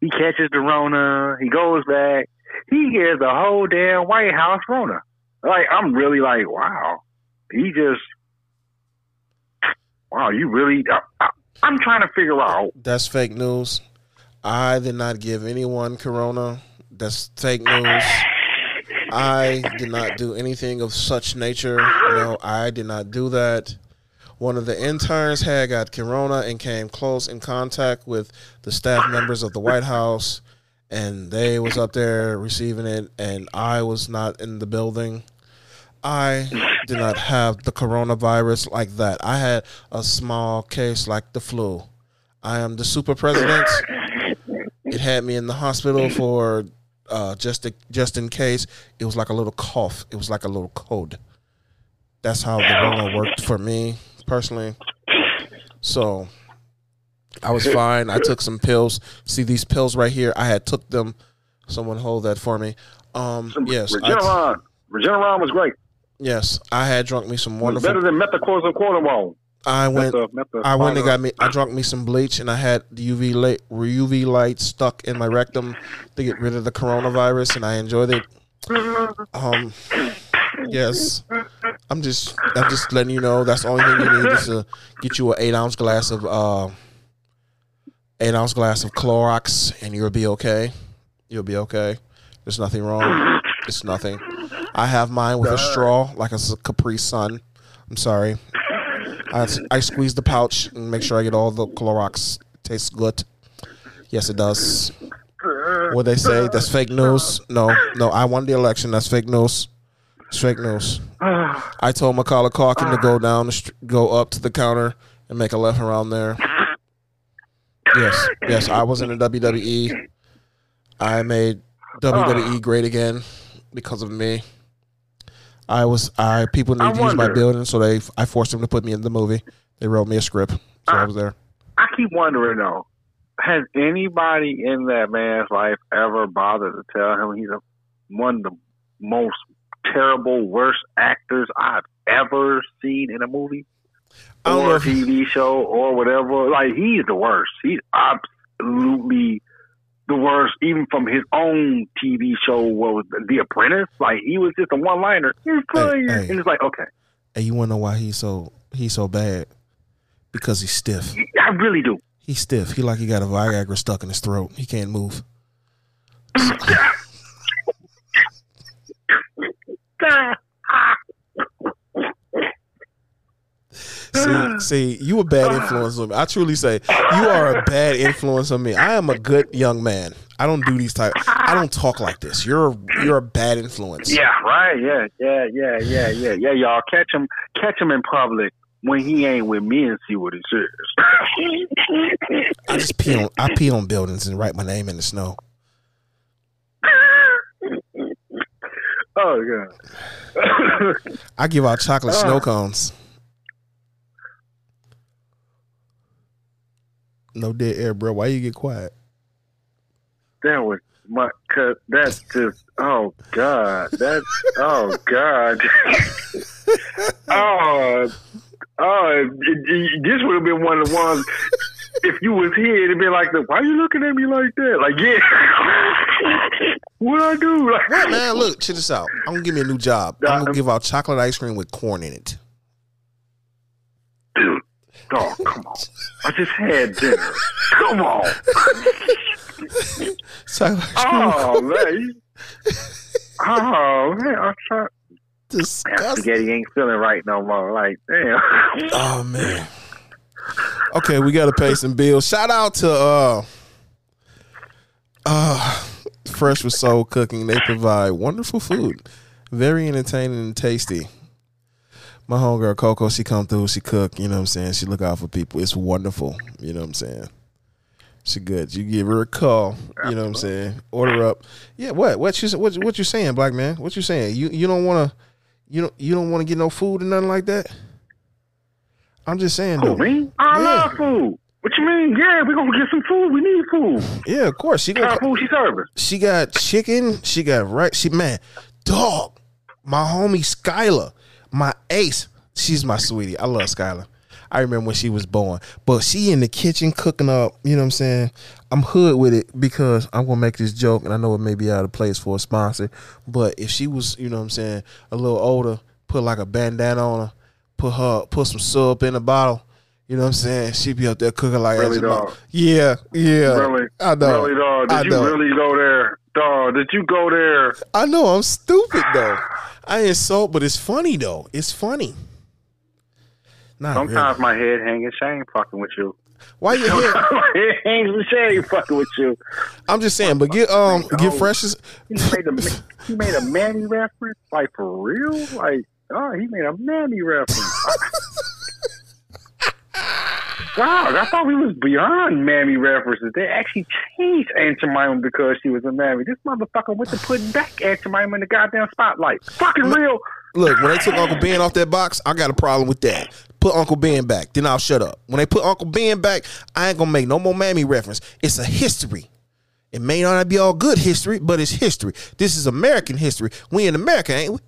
He catches the Rona. He goes back. He gets the whole damn White House Rona. Like I'm really like, wow. He just, wow. You really. I, I'm trying to figure out. That's fake news. I did not give anyone corona. That's fake news. I did not do anything of such nature. No, I did not do that. One of the interns had got corona and came close in contact with the staff members of the White House, and they was up there receiving it, and I was not in the building. I did not have the coronavirus like that. I had a small case like the flu. I am the super president. It had me in the hospital for uh, just just in case. It was like a little cough. It was like a little cold. That's how the Rona worked for me personally. So I was fine. I took some pills. See these pills right here? I had took them. Someone hold that for me. Um, yes, I, Regeneron. Regeneron was great. Yes, I had drunk me some wonderful. better than methaqualone. I went. Metha, metha, I went and got me. I drunk me some bleach, and I had the UV light, UV light stuck in my rectum to get rid of the coronavirus, and I enjoyed it. Um, yes, I'm just, I'm just letting you know that's the only thing you need is to get you an eight ounce glass of, uh, eight ounce glass of Clorox, and you'll be okay. You'll be okay. There's nothing wrong. It's nothing. I have mine with a straw, like a Capri Sun. I'm sorry. I, I squeeze the pouch and make sure I get all the Clorox. Tastes good. Yes, it does. What they say? That's fake news. No, no. I won the election. That's fake news. It's fake news. I told Macaulay Culkin to go down, go up to the counter and make a left around there. Yes, yes. I was in the WWE. I made WWE great again because of me. I was I people need I to use my building, so they I forced them to put me in the movie. They wrote me a script, so I was there. I keep wondering though, has anybody in that man's life ever bothered to tell him he's a, one of the most terrible, worst actors I've ever seen in a movie I or if- TV show or whatever? Like he's the worst. He's absolutely the worst, even from his own TV show. Was The Apprentice? Like he was just a one-liner. He's playing, hey. and it's like okay, And you wanna know why he's so he's so bad? Because he's stiff. I really do. He's stiff. He like he got a Viagra stuck in his throat. He can't move. Ah. See, see, you a bad influence on me. I truly say you are a bad influence on me. I am a good young man. I don't do these type. I don't talk like this. You're you're a bad influence. Yeah, right. Yeah, yeah, yeah, yeah, yeah, yeah. Y'all catch him, catch him in public when he ain't with me and see what he says. I just pee on I pee on buildings and write my name in the snow. oh yeah. I give out chocolate Ah. snow cones. No dead air, bro. Why you get quiet? that was my. Cause that's just. Oh God. That's. Oh God. oh. Oh, this would have been one of the ones. If you was here, it'd be like, the, "Why you looking at me like that?" Like, yeah, what I do? Like, man? Look, check this out. I'm gonna give me a new job. I'm gonna give out chocolate ice cream with corn in it. dude. Oh, come on. I just had dinner. Come on. so. cream Oh, man. Oh, man. I'm trying. Disgusting. spaghetti ain't feeling right no more. Like, damn. Oh man. Okay, we gotta pay some bills. Shout out to uh uh Fresh with Soul Cooking. They provide wonderful food. Very entertaining and tasty. My homegirl Coco, she come through, she cook, you know what I'm saying? She look out for people. It's wonderful. You know what I'm saying? She good. You give her a call. You know what I'm saying? Order up. Yeah, what? What you what, what you saying, black man? What you saying? You you don't wanna you don't you don't wanna get no food or nothing like that? I'm just saying though. me? I Yeah. love food. What you mean? Yeah, we're going to get some food. We need food. Yeah, of course. She got food she serving? she got chicken. She got right. She man, dog. My homie Skylar, My ace, she's my sweetie. I love Skylar. I remember when she was born, but she in the kitchen cooking up. You know what I'm saying? I'm hood with it because I'm gonna make this joke, and I know it may be out of place for a sponsor, but if she was, you know what I'm saying, a little older, put like a bandana on her, put her, put some syrup in a bottle. You know what I'm saying? She'd be up there cooking like Really, as a mo- dog? Yeah, yeah. Really? I know. Really, dog? Did I you know. really go there? Dog, did you go there? I know I'm stupid though. I insult, but it's funny though. It's funny. Not Sometimes really. my head hanging shame fucking with you. Why you here? my head hangs with shame fucking with you. I'm just saying, but get um get fresh as He made a he made a mammy reference, like for real, like oh, he made a mammy reference. God, I thought we was beyond mammy references. They actually changed Aunt Jemima because she was a mammy. This motherfucker went to put back Aunt Jemima in the goddamn spotlight. Fucking real. look, when they took Uncle Ben off that box, I got a problem with that. Put Uncle Ben back, then I'll shut up. When they put Uncle Ben back, I ain't gonna make no more mammy reference. It's a history. It may not be all good history, but it's history. This is American history. We in America, ain't we?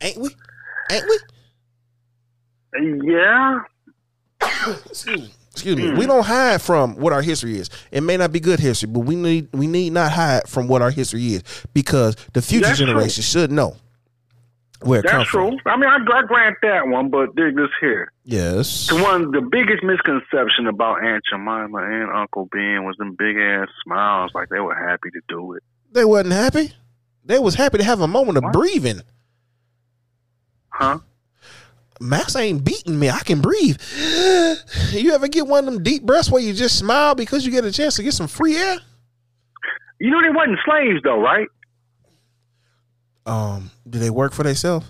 Ain't we? Ain't we? Yeah, excuse me. Excuse me. We don't hide from what our history is. It may not be good history, but we need we need not hide from what our history is because the future That's true. generation should know where it that's comes true. from. I mean, I, I grant that one, but dig this here. Yes. The one, the biggest misconception about Aunt Jemima and Uncle Ben was them big ass smiles, like they were happy to do it. They wasn't happy. They was happy to have a moment of What? breathing. Huh? Max ain't beating me. I can breathe. You ever get one of them deep breaths where you just smile because you get a chance to get some free air? You know they wasn't slaves though, right? Um, do they work for themselves?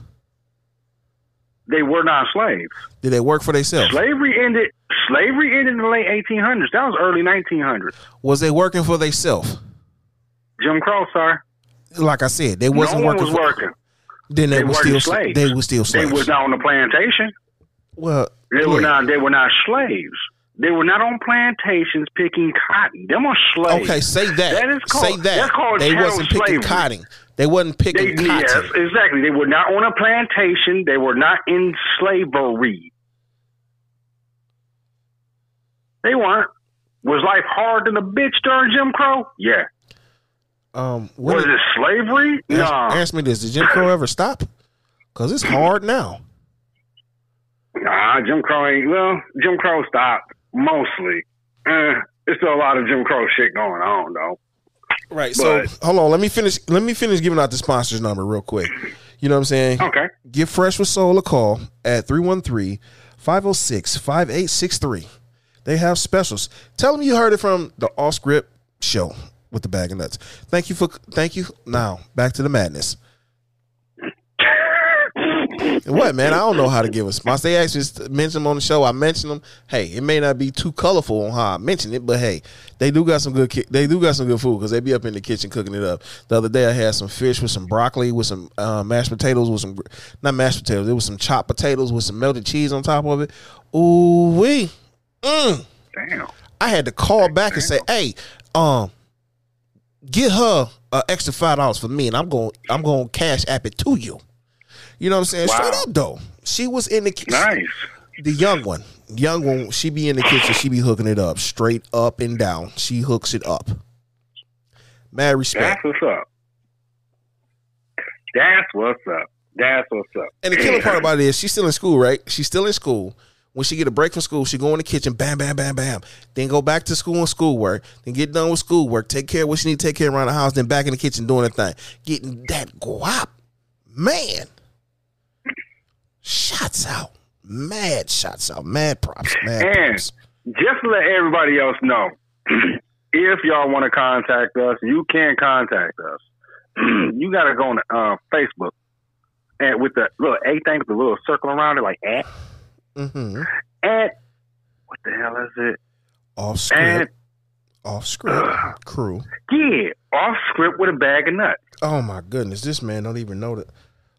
They were not slaves. Did they work for themselves? Slavery ended. Slavery ended in the late 1800s. That was early 1900s. Was they working for themselves? Jim Crow, sir. Like I said, they wasn't no working was for. working. Then they, They were still slaves. They were still slaves. They was not on the plantation. well, They were not. They were not slaves. They were not on plantations picking cotton. Them were slaves. Okay, say that. That is called- say that. that's called they wasn't picking slavery. cotton. They wasn't They, picking yes, exactly. They were not on a plantation. They were not in slavery. They weren't. Was life hard than a bitch during Jim Crow? Yeah. Um, when Was did- it slavery? ask, Nah. ask me this: Did Jim Crow ever stop? Because it's hard now. Nah, Jim Crow ain't. Well, Jim Crow stopped mostly. Eh, there's still a lot of Jim Crow shit going on though. Right. So hold on. Let me finish. Let me finish giving out the sponsors number real quick. You know what I'm saying? Okay. Give Fresh with Soul a call at 313-506-5863. They have specials. Tell them you heard it from the off script show with the bag of nuts. Thank you for thank you. Now back to the madness. What man? I don't know how to give a sponsor. They asked me to mention them on the show. I mentioned them. Hey, it may not be too colorful on how I mention it, but hey, they do got some good. ki- They do got some good food because they be up in the kitchen cooking it up. The other day I had some fish with some broccoli with some uh, mashed potatoes with some not mashed potatoes. It was some chopped potatoes with some melted cheese on top of it. Ooh wee. Mm. Damn. I had to call back and say, "Hey, um, get her an extra five dollars for me, and I'm going, I'm going to cash app it to you." You know what I'm saying? Wow. Straight up though, she was in the kitchen. Nice. The young one, young one, she be in the kitchen. She be hooking it up straight up and down. She hooks it up. Mad respect. That's what's up. That's what's up. That's what's up. And the killer part about it is she's still in school, right? She's still in school. When she get a break from school, she go in the kitchen, bam, bam, bam, bam. Then go back to school and schoolwork. Then get done with schoolwork, take care of what she need to take care of around the house. Then back in the kitchen doing her thing, getting that guap, man. Shots out, mad shots out, mad props, mad And props. just to let everybody else know, if y'all want to contact us, you can contact us. you got to go on uh, Facebook and with the little A thing with the little circle around it, like at Mm-hmm. at what the hell is it? Off And script, off script, crew. yeah, off script with a bag of nuts. Oh my goodness, this man don't even know that.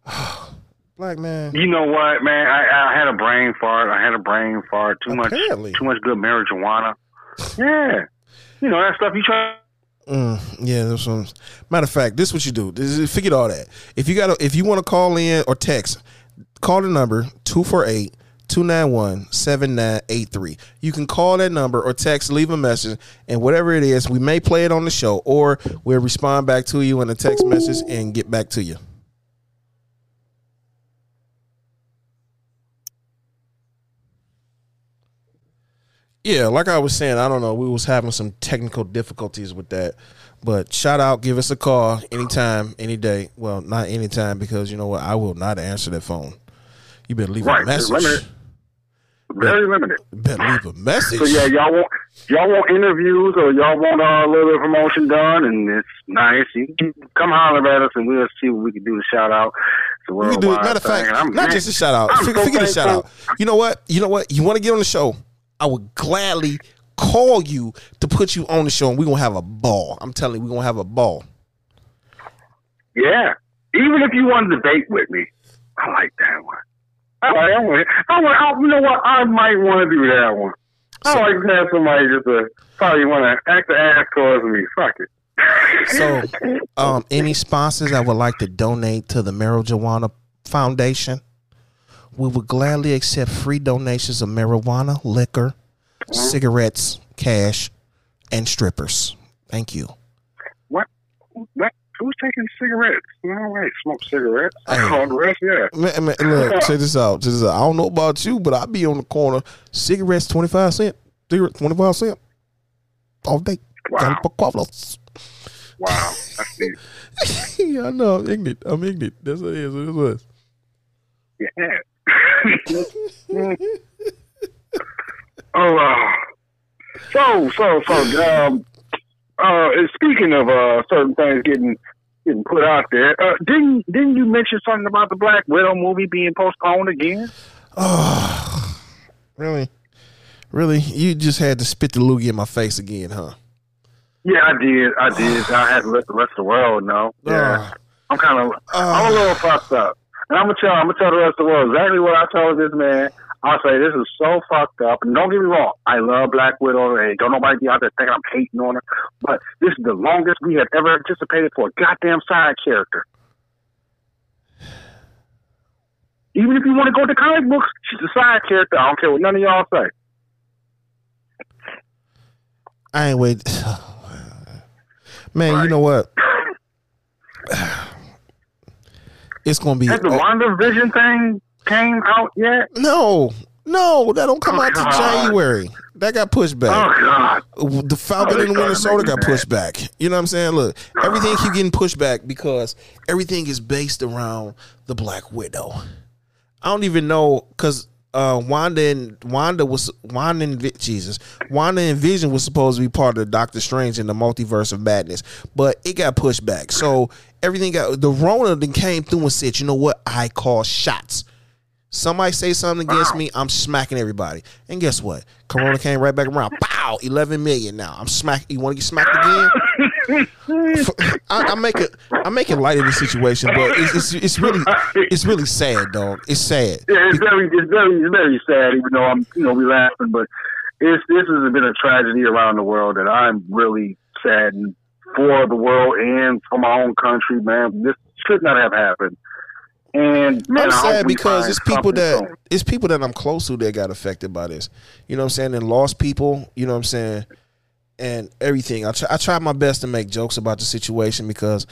Black man. You know what, man? I, I had a brain fart. I had a brain fart. Too Apparently. much, too much good marijuana. Yeah, you know that stuff. You try Mm, yeah, that's matter of fact, this is what you do. This is, forget all that. If you got, if you want to call in or text, call the number 248 291 7983. You can call that number or text, leave a message, and whatever it is, we may play it on the show or we'll respond back to you in a text message and get back to you. Yeah, like I was saying, I don't know. We was having some technical difficulties with that. But shout out, give us a call anytime, any day. Well, not anytime because you know what? I will not answer that phone. You better leave Right, a message. Very limited. Better leave a message. So yeah, y'all want y'all want interviews or y'all want uh, a little bit of promotion done, and it's nice. You can come holler at us, and we'll see what we can do to shout out. We can do matter of fact, not just a shout out. I'm Forget, so forget a shout out. You know what? You know what? You want to get on the show? I would gladly call you to put you on the show, and we're gonna have a ball. I'm telling you, we're gonna have a ball. Yeah, even if you want to debate with me, I like that one. I I want. I. I, you know what? I might want to do that one. I So- like to have somebody just to probably want to act the ass towards me. Fuck it. So, um, any sponsors that would like to donate to the Marijuana Foundation, we would gladly accept free donations of marijuana, liquor, cigarettes, cash, and strippers. Thank you. what? What? Who's taking cigarettes? All right, smoke cigarettes. Hey. All the rest, yeah. Man, man, look, check this out. Check this out. I don't know about you, but I be on the corner. Cigarettes twenty five cent. Cigarette twenty five cent. All day. Wow. Wow. I see. yeah, I know. I'm ignorant. I'm ignorant. That's what it is. What it was. Yeah. oh, uh, so so so. Um, uh, speaking of uh, certain things getting getting put out there, uh, didn't didn't you mention something about the Black Widow movie being postponed again? Oh, really? Really? You just had to spit the loogie in my face again, huh? Yeah, I did. I did. I had to let the rest of the world know. Yeah, I'm kind of. I'm a little fucked up, and I'm gonna tell. I'm gonna tell the rest of the world exactly what I told this man. I'll say this is so fucked up. And don't get me wrong, I love Black Widow. And don't nobody be out there thinking I'm hating on her. But this is the longest we have ever anticipated for a goddamn side character. Even if you want to go to comic books, she's a side character. I don't care what none of y'all say. I ain't wait. Man, you know what? It's gonna be Has the WandaVision thing came out yet? no, no. That don't come Oh, out to January. That got pushed back. Oh God! the Falcon Oh, and the Winter Soldier got pushed back. You know what I'm saying? Look, everything keep getting pushed back because everything is based around the Black Widow. I don't even know because uh, Wanda and Wanda was Wanda and Jesus Wanda and Vision was supposed to be part of Doctor Strange in the Multiverse of Madness, but it got pushed back. So everything got the Rona then came through and said, you know what? I call shots. Somebody say something against me, I'm smacking everybody. And guess what? Corona came right back around. Pow! 11 million now. I'm smack. You want to get smacked again? I, I make it. I make it light of the situation, but it's, it's it's really it's really sad, dog. It's sad. Yeah, it's very, it's very, it's very sad. Even though I'm, you know, we laughing, but it's this has been a tragedy around the world and I'm really saddened for the world and for my own country, man. This should not have happened. And I'm sad because it's people that soon. it's people that I'm close to that got affected by this. You know what I'm saying? And lost people. You know what I'm saying? And everything. I try, I try my best to make jokes about the situation because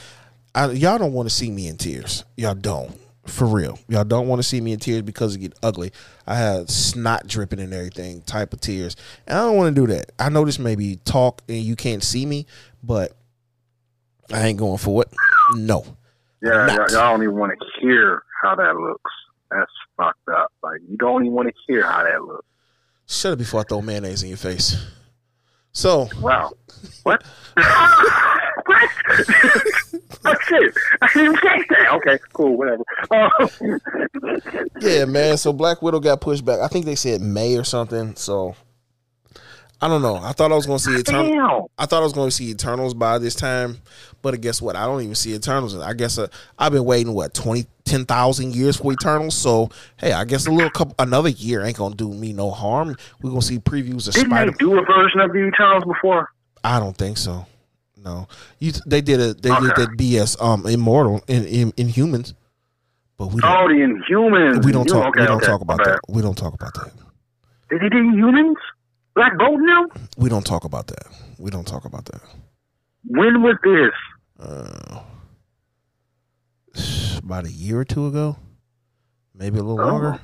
I, y'all don't want to see me in tears. Y'all don't. For real. Y'all don't want to see me in tears because it get ugly. I had snot dripping and everything, type of tears. And I don't want to do that. I know this may be talk and you can't see me, but I ain't going for it. No. Yeah, not. y'all, don't even want to hear how that looks. That's fucked up. Like you don't even want to hear how that looks. Shut up before I throw mayonnaise in your face. So, Wow. What? what? oh shit! I didn't catch that. Okay, cool, whatever. Yeah, man. So Black Widow got pushed back. I think they said May or something. So I don't know. I thought I was going to see Eternal. damn. I thought I was going to see Eternals by this time, but guess what? I don't even see Eternals. I guess uh, I've been waiting what 20, 10,000 years for Eternals. So hey, I guess a little couple another year ain't gonna do me no harm. We're gonna see previews of Didn't Spider. they do a version of the Eternals before? I don't think so. no. You they did a they did Okay. that BS um immortal in in, in humans, but we don't Oh, the Inhumans. we don't talk okay, we don't okay, talk about that. We don't talk about that. Did he do Inhumans? Black Bolt now? We don't talk about that. We don't talk about that. When was this? Uh, about a year or two ago, maybe a little Oh. longer.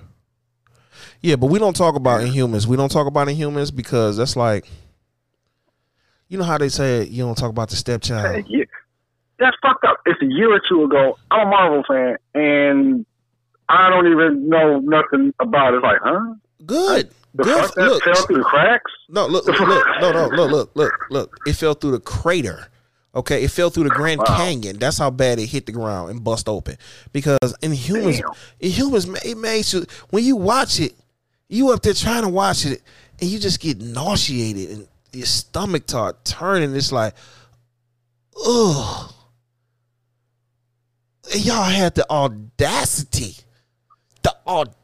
Yeah, but we don't talk about Inhumans. We don't talk about Inhumans because that's like, you know how they say you don't talk about the stepchild. Yeah. That's fucked up. It's a year or two ago. I'm a Marvel fan, and I don't even know nothing about it. Like, huh? Good, The fuck that Look, fell through the cracks? no, look, look, look, no, no, look, look, look, look. It fell through the crater. Okay, it fell through the Grand Wow. Canyon. That's how bad it hit the ground and bust open. Because in humans, Damn. in humans, it makes you when you watch it, you up there trying to watch it, and you just get nauseated and your stomach start turning. It's like, ugh. And y'all had the audacity, the audacity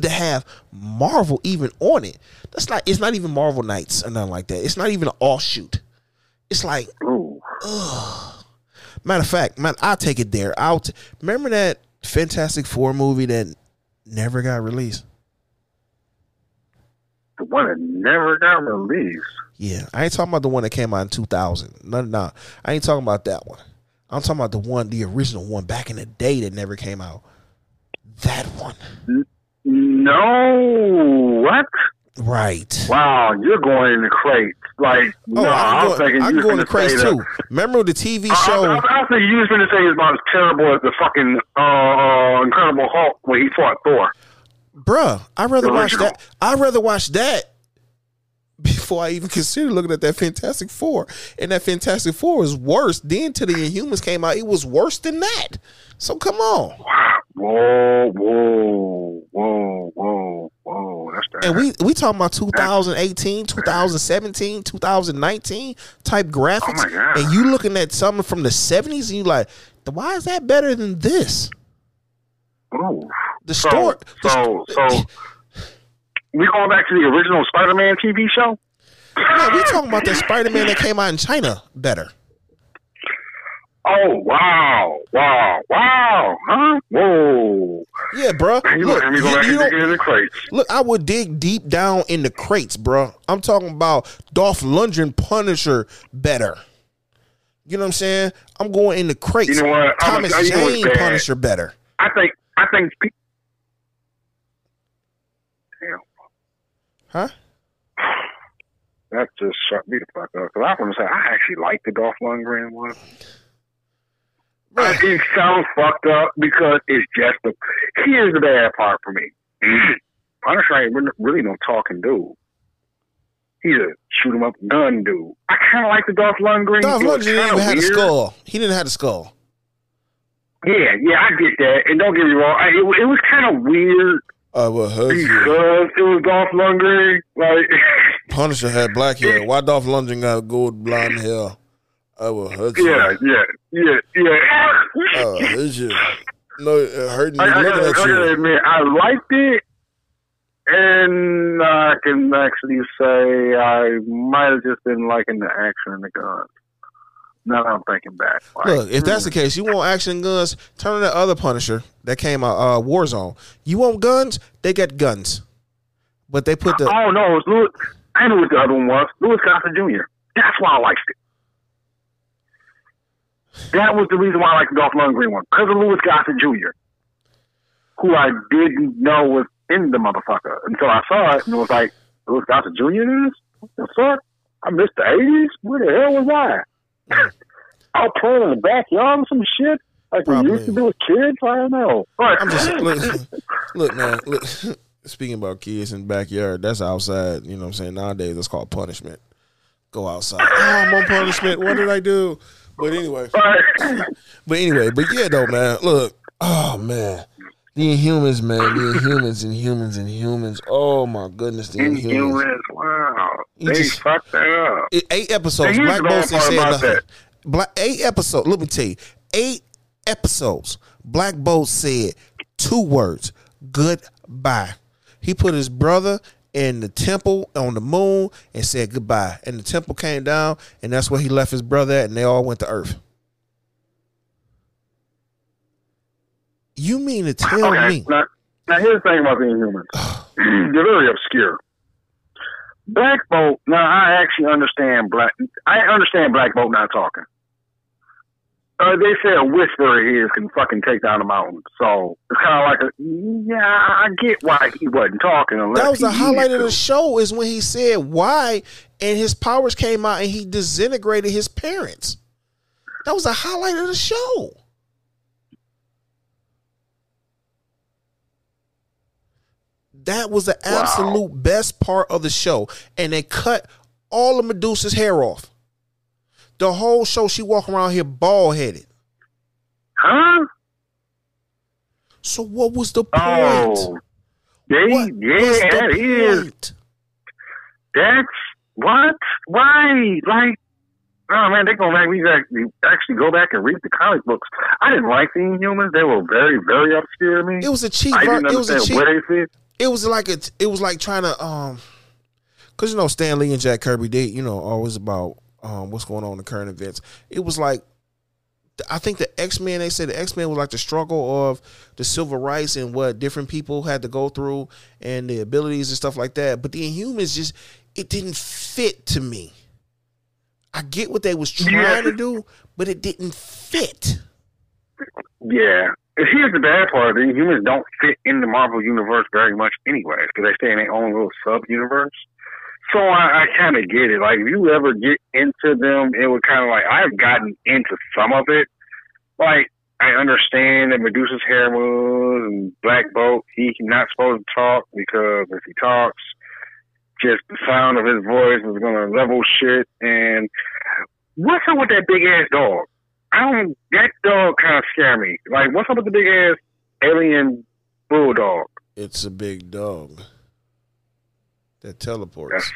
to have Marvel even on it. That's like it's not even Marvel Knights or nothing like that. It's not even an offshoot. It's like Ugh. Matter of fact, man, I'll take it there. I'll t- remember that Fantastic Four movie that never got released. The one that never got released. Yeah, I ain't talking about the one that came out in two thousand. No, no, I ain't talking about that one. I'm talking about the one, the original one back in the day that never came out. That one, No. What? right? Wow, you're going in the crates. Like, Oh, no, I I'm going, thinking I'm going to gonna too. that- Remember the TV show? I, I, I think you was going to say it's about as terrible as the fucking uh, uh, Incredible Hulk when he fought Thor. Bruh, I'd rather watch that. I'd rather watch that before I even consider looking at that Fantastic Four. And that Fantastic Four was worse. Then till the Inhumans came out, it was worse than that. So come on. Whoa, whoa, whoa, whoa, whoa. That's that. And we we talking about 2018, 2017, 2019 type graphics. Oh my God. And you looking at something from the 70s and you like, why is that better than this? Ooh. The So, story. the so, sto- so, we going back to the original Spider-Man TV show? yeah, we talking about the Spider-Man that came out in China better. Oh, wow, wow, wow, huh? Whoa. Yeah, bro. Look, gonna have me go you- you and in the crates. Look, I would dig deep down in the crates, bro. I'm talking about Dolph Lundgren Punisher better. You know what I'm saying? I'm going in the crates. You know what? I'm Thomas you Jane. Punisher better. I think, I think, pe- damn, Huh? that just shut me the fuck up. Because I was going to say, I actually like the Dolph Lundgren one. Bro, It sounds fucked up because it's just the. Here's the bad part for me. Punisher ain't really, really no talking dude. He's a shoot 'em up gun dude. I kind of like the Dolph Lundgren. Dolph was Lundgren didn't even have a skull. He didn't have a skull. Yeah, yeah, I get that. And don't get me wrong, I, it, it was kind of weird Uh, well, because it was Dolph Lundgren. Like, Punisher had black hair. Why Dolph Lundgren got gold blonde hair? I will hurt you. yeah, yeah, yeah, yeah. Uh, hurt you. No, it hurt me I, I, looking gotta, I at gotta you. admit, I liked it, and I can actually say I might have just been liking the action and the guns. Now I'm thinking back, like, Look, if that's the case, you want action guns, turn on that other Punisher that came out, uh, Warzone. You want guns? They got guns. But they put the oh no, it was Louis. I knew what the other one was. Louis Gossett Jr. That's why I liked it. That was the reason why I liked the Dolph Lundgren one because of Louis Gossett Jr., who I didn't know was in the motherfucker until I saw it and it was like Louis Gossett Jr. in this. What the fuck? I missed the eighties. Where the hell was I? I playing in the backyard or some shit like we used to do as kids. I don't know. Right. I'm just look, look, man. Look, speaking about kids in the backyard, that's outside. You know what I'm saying? Nowadays, that's called punishment. Go outside. Oh, I'm on punishment. What did I do? But anyway, but anyway, but yeah, though, man. Look, oh man, the Inhumans, man, the Inhumans, and humans. Oh my goodness, the Inhumans. Inhumans. Wow. They just- fucked that up. Eight episodes. Black Bolt said nothing. Black eight episodes. Let me tell you, eight episodes. Black Bolt said two words: goodbye. He put his brother in the temple on the moon and said goodbye. And the temple came down, and that's where he left his brother at, and they all went to Earth. You mean to tell okay, me? Now, now here's the thing about the Inhumans. They're very obscure. Black Bolt. Now I actually understand black. I understand Black Bolt not talking. Uh, they say a whisper of his can fucking take down a mountain. So it's kind of like a yeah. I get why he wasn't talking. That was the highlight of the show is when he said why, and his powers came out and he disintegrated his parents. That was the highlight of the show. That was the Wow. absolute best part of the show, and they cut all of Medusa's hair off. The whole show, she walk around here bald headed. Huh? So what was the point? Oh, they, What yeah, was the that is. point? That's what? Why? Like, oh man, they're gonna make me actually actually go back and read the comic books. I didn't like the Inhumans. They were very, very obscure to me. It was a cheap. I didn't It was a cheap. where they fit. it was like a it was like trying to um because you know Stan Lee and Jack Kirby they you know always about um what's going on in the current events. It was like I think the X Men they said the X Men was like the struggle of the civil rights and what different people had to go through and the abilities and stuff like that. But the Inhumans just it didn't fit to me. I get what they was trying Yeah. to do, but it didn't fit. Yeah. Here's the bad part: the Inhumans don't fit in the Marvel universe very much, anyways, because they stay in their own little sub universe. So I, I kind of get it. Like, if you ever get into them, it would kind of like I've gotten into some of it. Like, I understand that Medusa's hair moves and Black Bolt. He's not supposed to talk because if he talks, just the sound of his voice is gonna level shit. And what's up with that big ass dog? I don't. That dog kind of scare me. Like, what's up with the big ass alien bulldog? It's a big dog that teleports.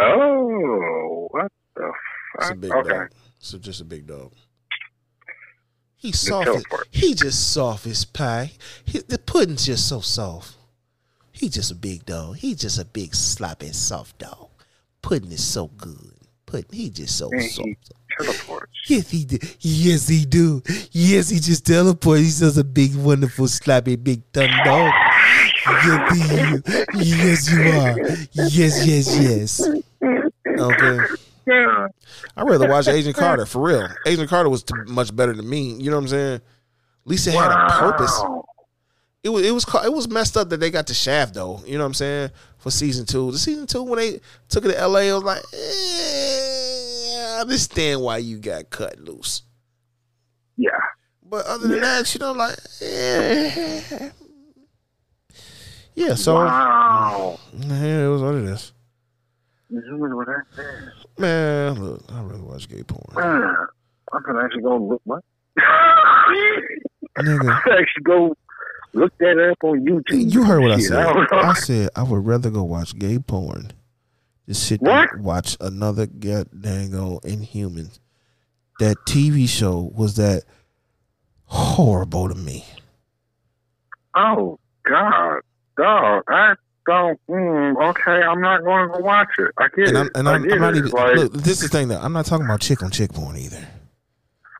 Oh, what the It's a fuck? big okay. dog. It's just a big dog. He's soft. as-. He just soft as pie. He, the pudding's just so soft. He just a big dog. He just a big sloppy soft dog. Pudding is so good. Pudding, he just so And soft. he teleports. Yes, he do. Yes, he do. Yes, he just teleports. He's just a big, wonderful, sloppy, big tongue dog. Yes, he, yes, you are. Yes, yes, yes. Okay. Yeah. I'd rather watch Agent Carter for real. Agent Carter was t- much better than me. You know what I'm saying? At least it had a purpose. It was it was it was messed up that they got the shaft though. You know what I'm saying? For season two, the season two when they took it to L.A., I was like, eh, I understand why you got cut loose. Yeah. But other than that, you know, like, eh. Yeah. So wow. yeah, it was what it is. Inhumans were that bad. Man, look, I really watch gay porn. Man, I'm gonna actually go look what? Nigga. I'm gonna actually go look that up on YouTube. You heard what I said. don't. I said I would rather go watch gay porn than sit What? there and watch another goddamn on Inhumans. That TV show was that horrible to me. Oh God, dog! I don't. Mm, okay, I'm not going to watch it. I get And I'm, and I'm, I'm not it. even like, look. This is the thing though. I'm not talking about chick on chick porn either.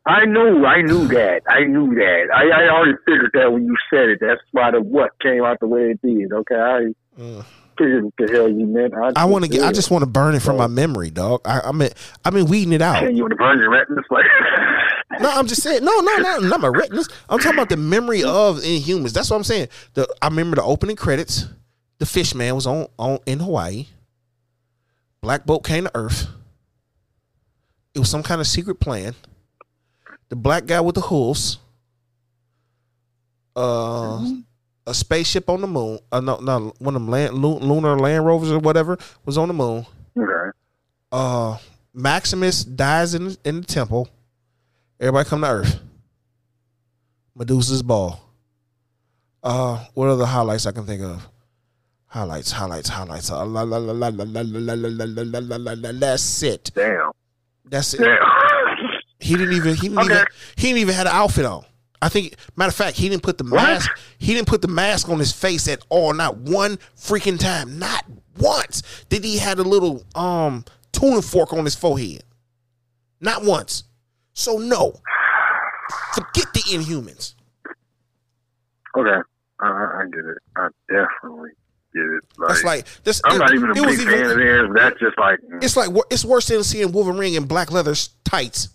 I knew, I knew that. I knew that. I, I already figured that when you said it. That's why the what came out the way it did. Okay, I Uh, figured what the hell you meant. I, I want to get. I just want to burn it from my memory, dog. I, I mean, I mean, weeding it out. you want to burn your retinas like. No, I'm just saying. No, no, no, not my retinas. I'm talking about the memory of Inhumans. That's what I'm saying. The I remember the opening credits. The fish man was on on in Hawaii. Black Bolt came to Earth. It was some kind of secret plan. The black guy with the hooves. Uh, a spaceship on the moon. Uh, no, no, one of them land, lu- lunar land rovers or whatever was on the moon. okay. Uh, Maximus dies in in the temple. Everybody come to Earth. Medusa's Ball. Uh, what are the highlights I can think of? Highlights, highlights, highlights. That's it. Damn. That's it. He didn't even he didn't okay. even he didn't even had an outfit on. I think matter of fact, he didn't put the mask he didn't put the mask on his face at all, not one freaking time. Not once did he had a little um tuning fork on his forehead. Not once. So no. Forget the Inhumans. Okay, I, I get it. I definitely get it. Like, That's like this. I'm it- not even a big fan even- of theirs. That's just like mm, It's like it's worse than seeing Wolverine in black leather tights.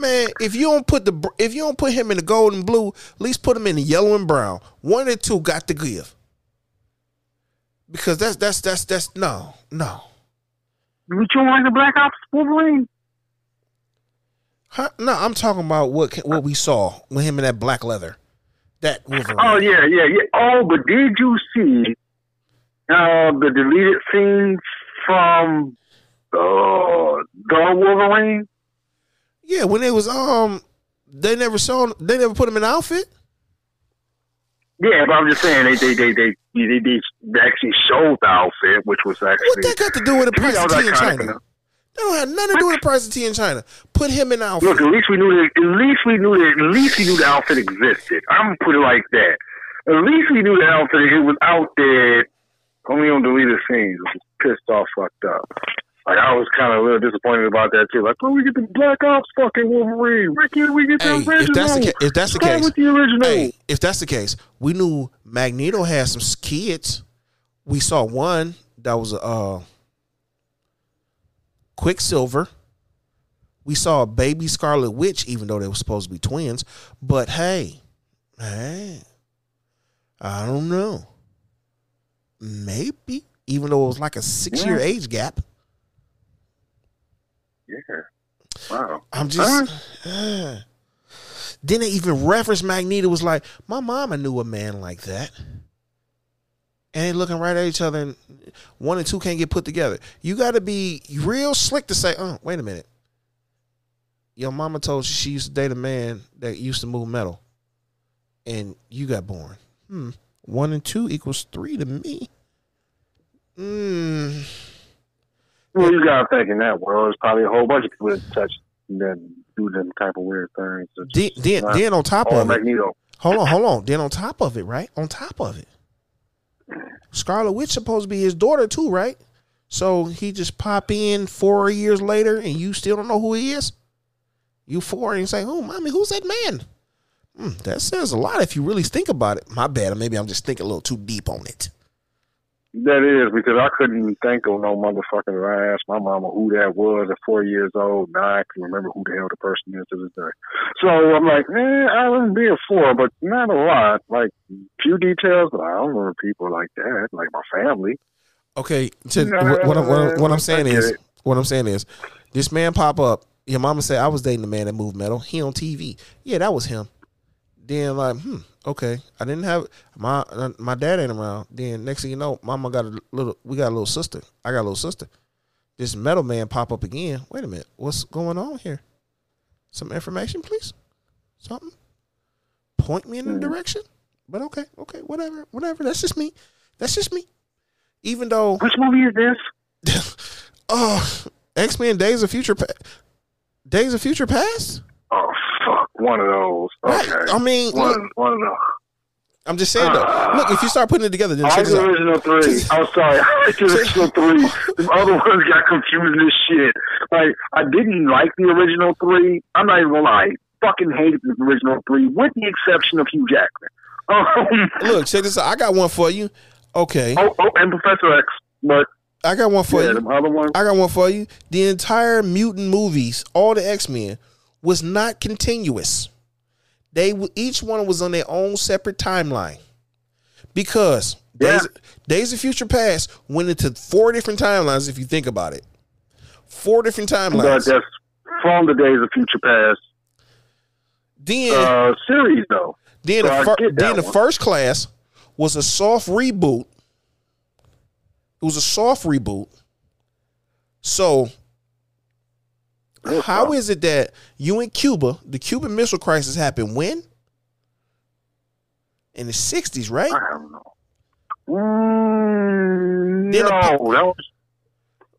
Man, if you don't put the if you don't put him in the gold and blue, at least put him in the yellow and brown. One or two got to give. Because that's that's that's that's no no. you don't like the Black Ops Wolverine? Huh? No, I'm talking about what what we saw with him in that black leather. That Wolverine. Oh yeah, yeah, yeah. Oh, but did you see uh, the deleted scenes from uh, the Wolverine? Yeah, when it was um, they never saw they never put him in an outfit. Yeah, but I'm just saying they they they they they, they, actually showed the outfit, which was actually What that got to do with the price of tea in China? That don't have nothing to do with the price of tea in China. Put him in an outfit. Look, at least we knew that. At least we knew that. At least we knew the outfit existed. I'm gonna put it like that. At least we knew the outfit. It was out there. Only on deleted scenes. Was pissed off, fucked up. Like I was kind of a little disappointed about that too. Like, oh, we get the Black Ops fucking Wolverine. Why can't we get the Hey, original? if that's the ca- if that's the case, with the original. Hey, if that's the case, we knew Magneto had some kids. We saw one that was a uh, Quicksilver. We saw a baby Scarlet Witch, even though they were supposed to be twins. But hey, hey, I don't know. Maybe, even though it was like a six year Yeah. age gap. Yeah. Wow. I'm just. then they even reference Magneto was like, my mama knew a man like that. And they looking right at each other, and one and two can't get put together. You got to be real slick to say, "Oh, wait a minute." Your mama told you she used to date a man that used to move metal, and you got born. Hmm. One and two equals three to me. Hmm. Well, you gotta think in that world, there's probably a whole bunch of people that touch that do them type of weird things. Then, then, then on top of it, Magneto. Hold on, hold on. Then on top of it, right? On top of it, Scarlet Witch supposed to be his daughter too, right? So he just pop in four years later, and you still don't know who he is. You four and you say, "Oh, mommy, who's that man?" Hmm, that says a lot if you really think about it. My bad. Maybe I'm just thinking a little too deep on it. That is because I couldn't think of no motherfucker that I asked my mama who that was at four years old. Now I can remember who the hell the person is to this day. So I'm like, eh, I wouldn't be a four, but not a lot. Like few details, but I don't remember people like that, like my family. Okay, to, No, what, what, I'm, what, I'm- saying is, what I'm saying is, this man pop up. Your mama said I was dating the man that moved metal. He on TV. Yeah, that was him. Then like, hmm, okay. I didn't have my my dad ain't around. Then next thing you know, mama got a little. We got a little sister. I got a little sister. This metal man pop up again. Wait a minute, what's going on here? Some information, please. Something. Point me in the Hmm. direction. But okay, okay, whatever, whatever. That's just me. That's just me. Even though Which movie is this? oh, X Men Days of Future, pa- Days of Future Past. Oh one of those. Okay, Right. I mean, one, look, one of those. I'm just saying though. Look, if you start putting it together, then I check this the original three. I'm sorry, I like the original three. The other ones got confusing as shit. Like I didn't like the original three. I'm not even gonna lie. I fucking hated the original three, with the exception of Hugh Jackman. Um, Look, check this out. I got one for you. Okay, oh, oh, and Professor X, but I got one for yeah, you. the other one. I got one for you. The entire mutant movies, all the X Men, was not continuous. They each one was on their own separate timeline because Yeah. Days, Days of Future Past went into four different timelines. If you think about it, four different timelines. that's from the Days of Future Past then, uh, series, though. then, so the, fir- then the first class was a soft reboot. It was a soft reboot. So How is it that you in Cuba, the Cuban Missile Crisis happened when? In the 60s, right? I don't know. Mm, no, the that was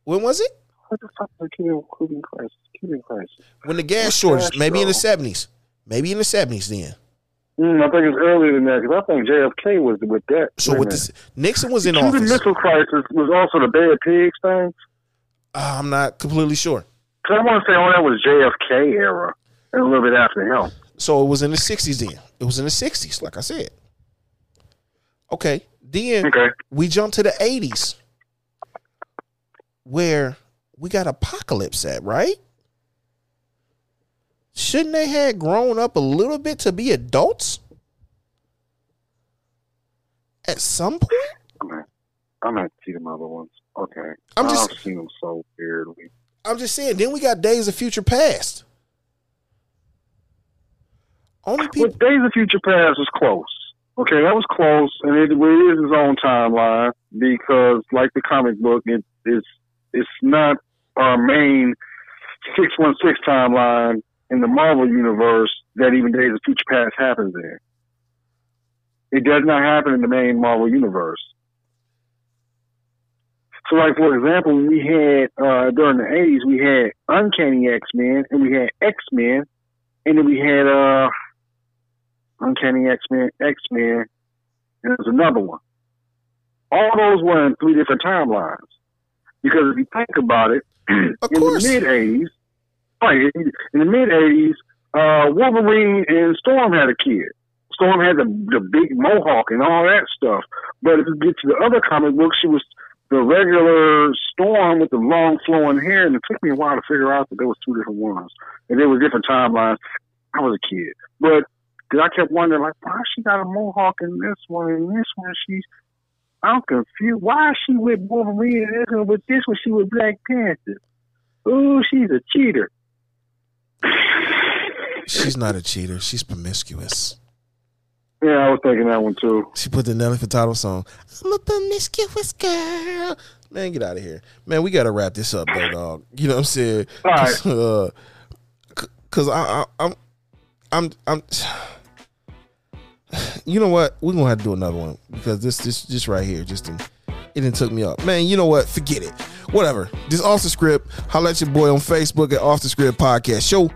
When was it? what the fuck was the Cuban, crisis? Cuban crisis. When the gas shortage, maybe in the 70s. maybe in the seventies then. Mm, I think it's earlier than that because I think JFK was with that. So with this, Nixon was in Cuban office. Cuban Missile Crisis was also the Bay of Pigs thing. Uh, I'm not completely sure. Cause I want to say, oh, that was JFK era, and a little bit after him. So it was in the sixties then. It was in the sixties, like I said. Okay. Then Okay. we jump to the eighties, where we got apocalypse at, right? Shouldn't they have grown up a little bit to be adults? At some point? I'm I'm gonna see them other ones. Okay. I'm just- I've seen them so weirdly. I'm just saying, then we got Days of Future Past. Only Well, Days of Future Past was close. Okay, that was close, and it, it is its own timeline because, like the comic book, it is it's not our main six one six timeline in the Marvel universe that even Days of Future Past happens in. It does not happen in the main Marvel universe. So, like for example, we had uh, during the eighties, we had Uncanny X Men, and we had X Men, and then we had uh, Uncanny X Men, X Men, and there's another one. All those were in three different timelines. Because if you think about it, in the mid '80s, right? In in the mid '80s, uh, Wolverine and Storm had a kid. Storm had the the big mohawk and all that stuff. But if you get to the other comic books, she was the regular Storm with the long flowing hair, and it took me a while to figure out that there was two different ones, and there were different timelines. I was a kid, but 'cause I kept wondering, like, why she got a mohawk in this one and this one she's. I'm confused. Why is she with Wolverine and this one, but this one she with Black Panther? Ooh, she's a cheater. She's not a cheater. She's promiscuous. Yeah, I was thinking that one too. She put the Nelly Furtado song. I'm a promiscuous girl. Man, get out of here. Man, we gotta wrap this up though, dog. You know what I'm saying? All right. Uh, Cause I, I I'm I'm I'm you know what? We're gonna have to do another one because this this just right here just didn't, it didn't took me up. Man, you know what? Forget it. Whatever. This off the script. Holla at your boy on Facebook at Off the Script Podcast Show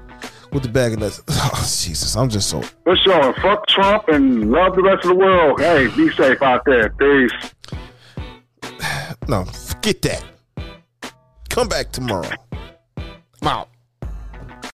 with the bag of nuts. Oh, Jesus, I'm just so For sure. Fuck Trump and love the rest of the world. Hey, be safe out there. Peace. No, forget that. Come back tomorrow. I'm out.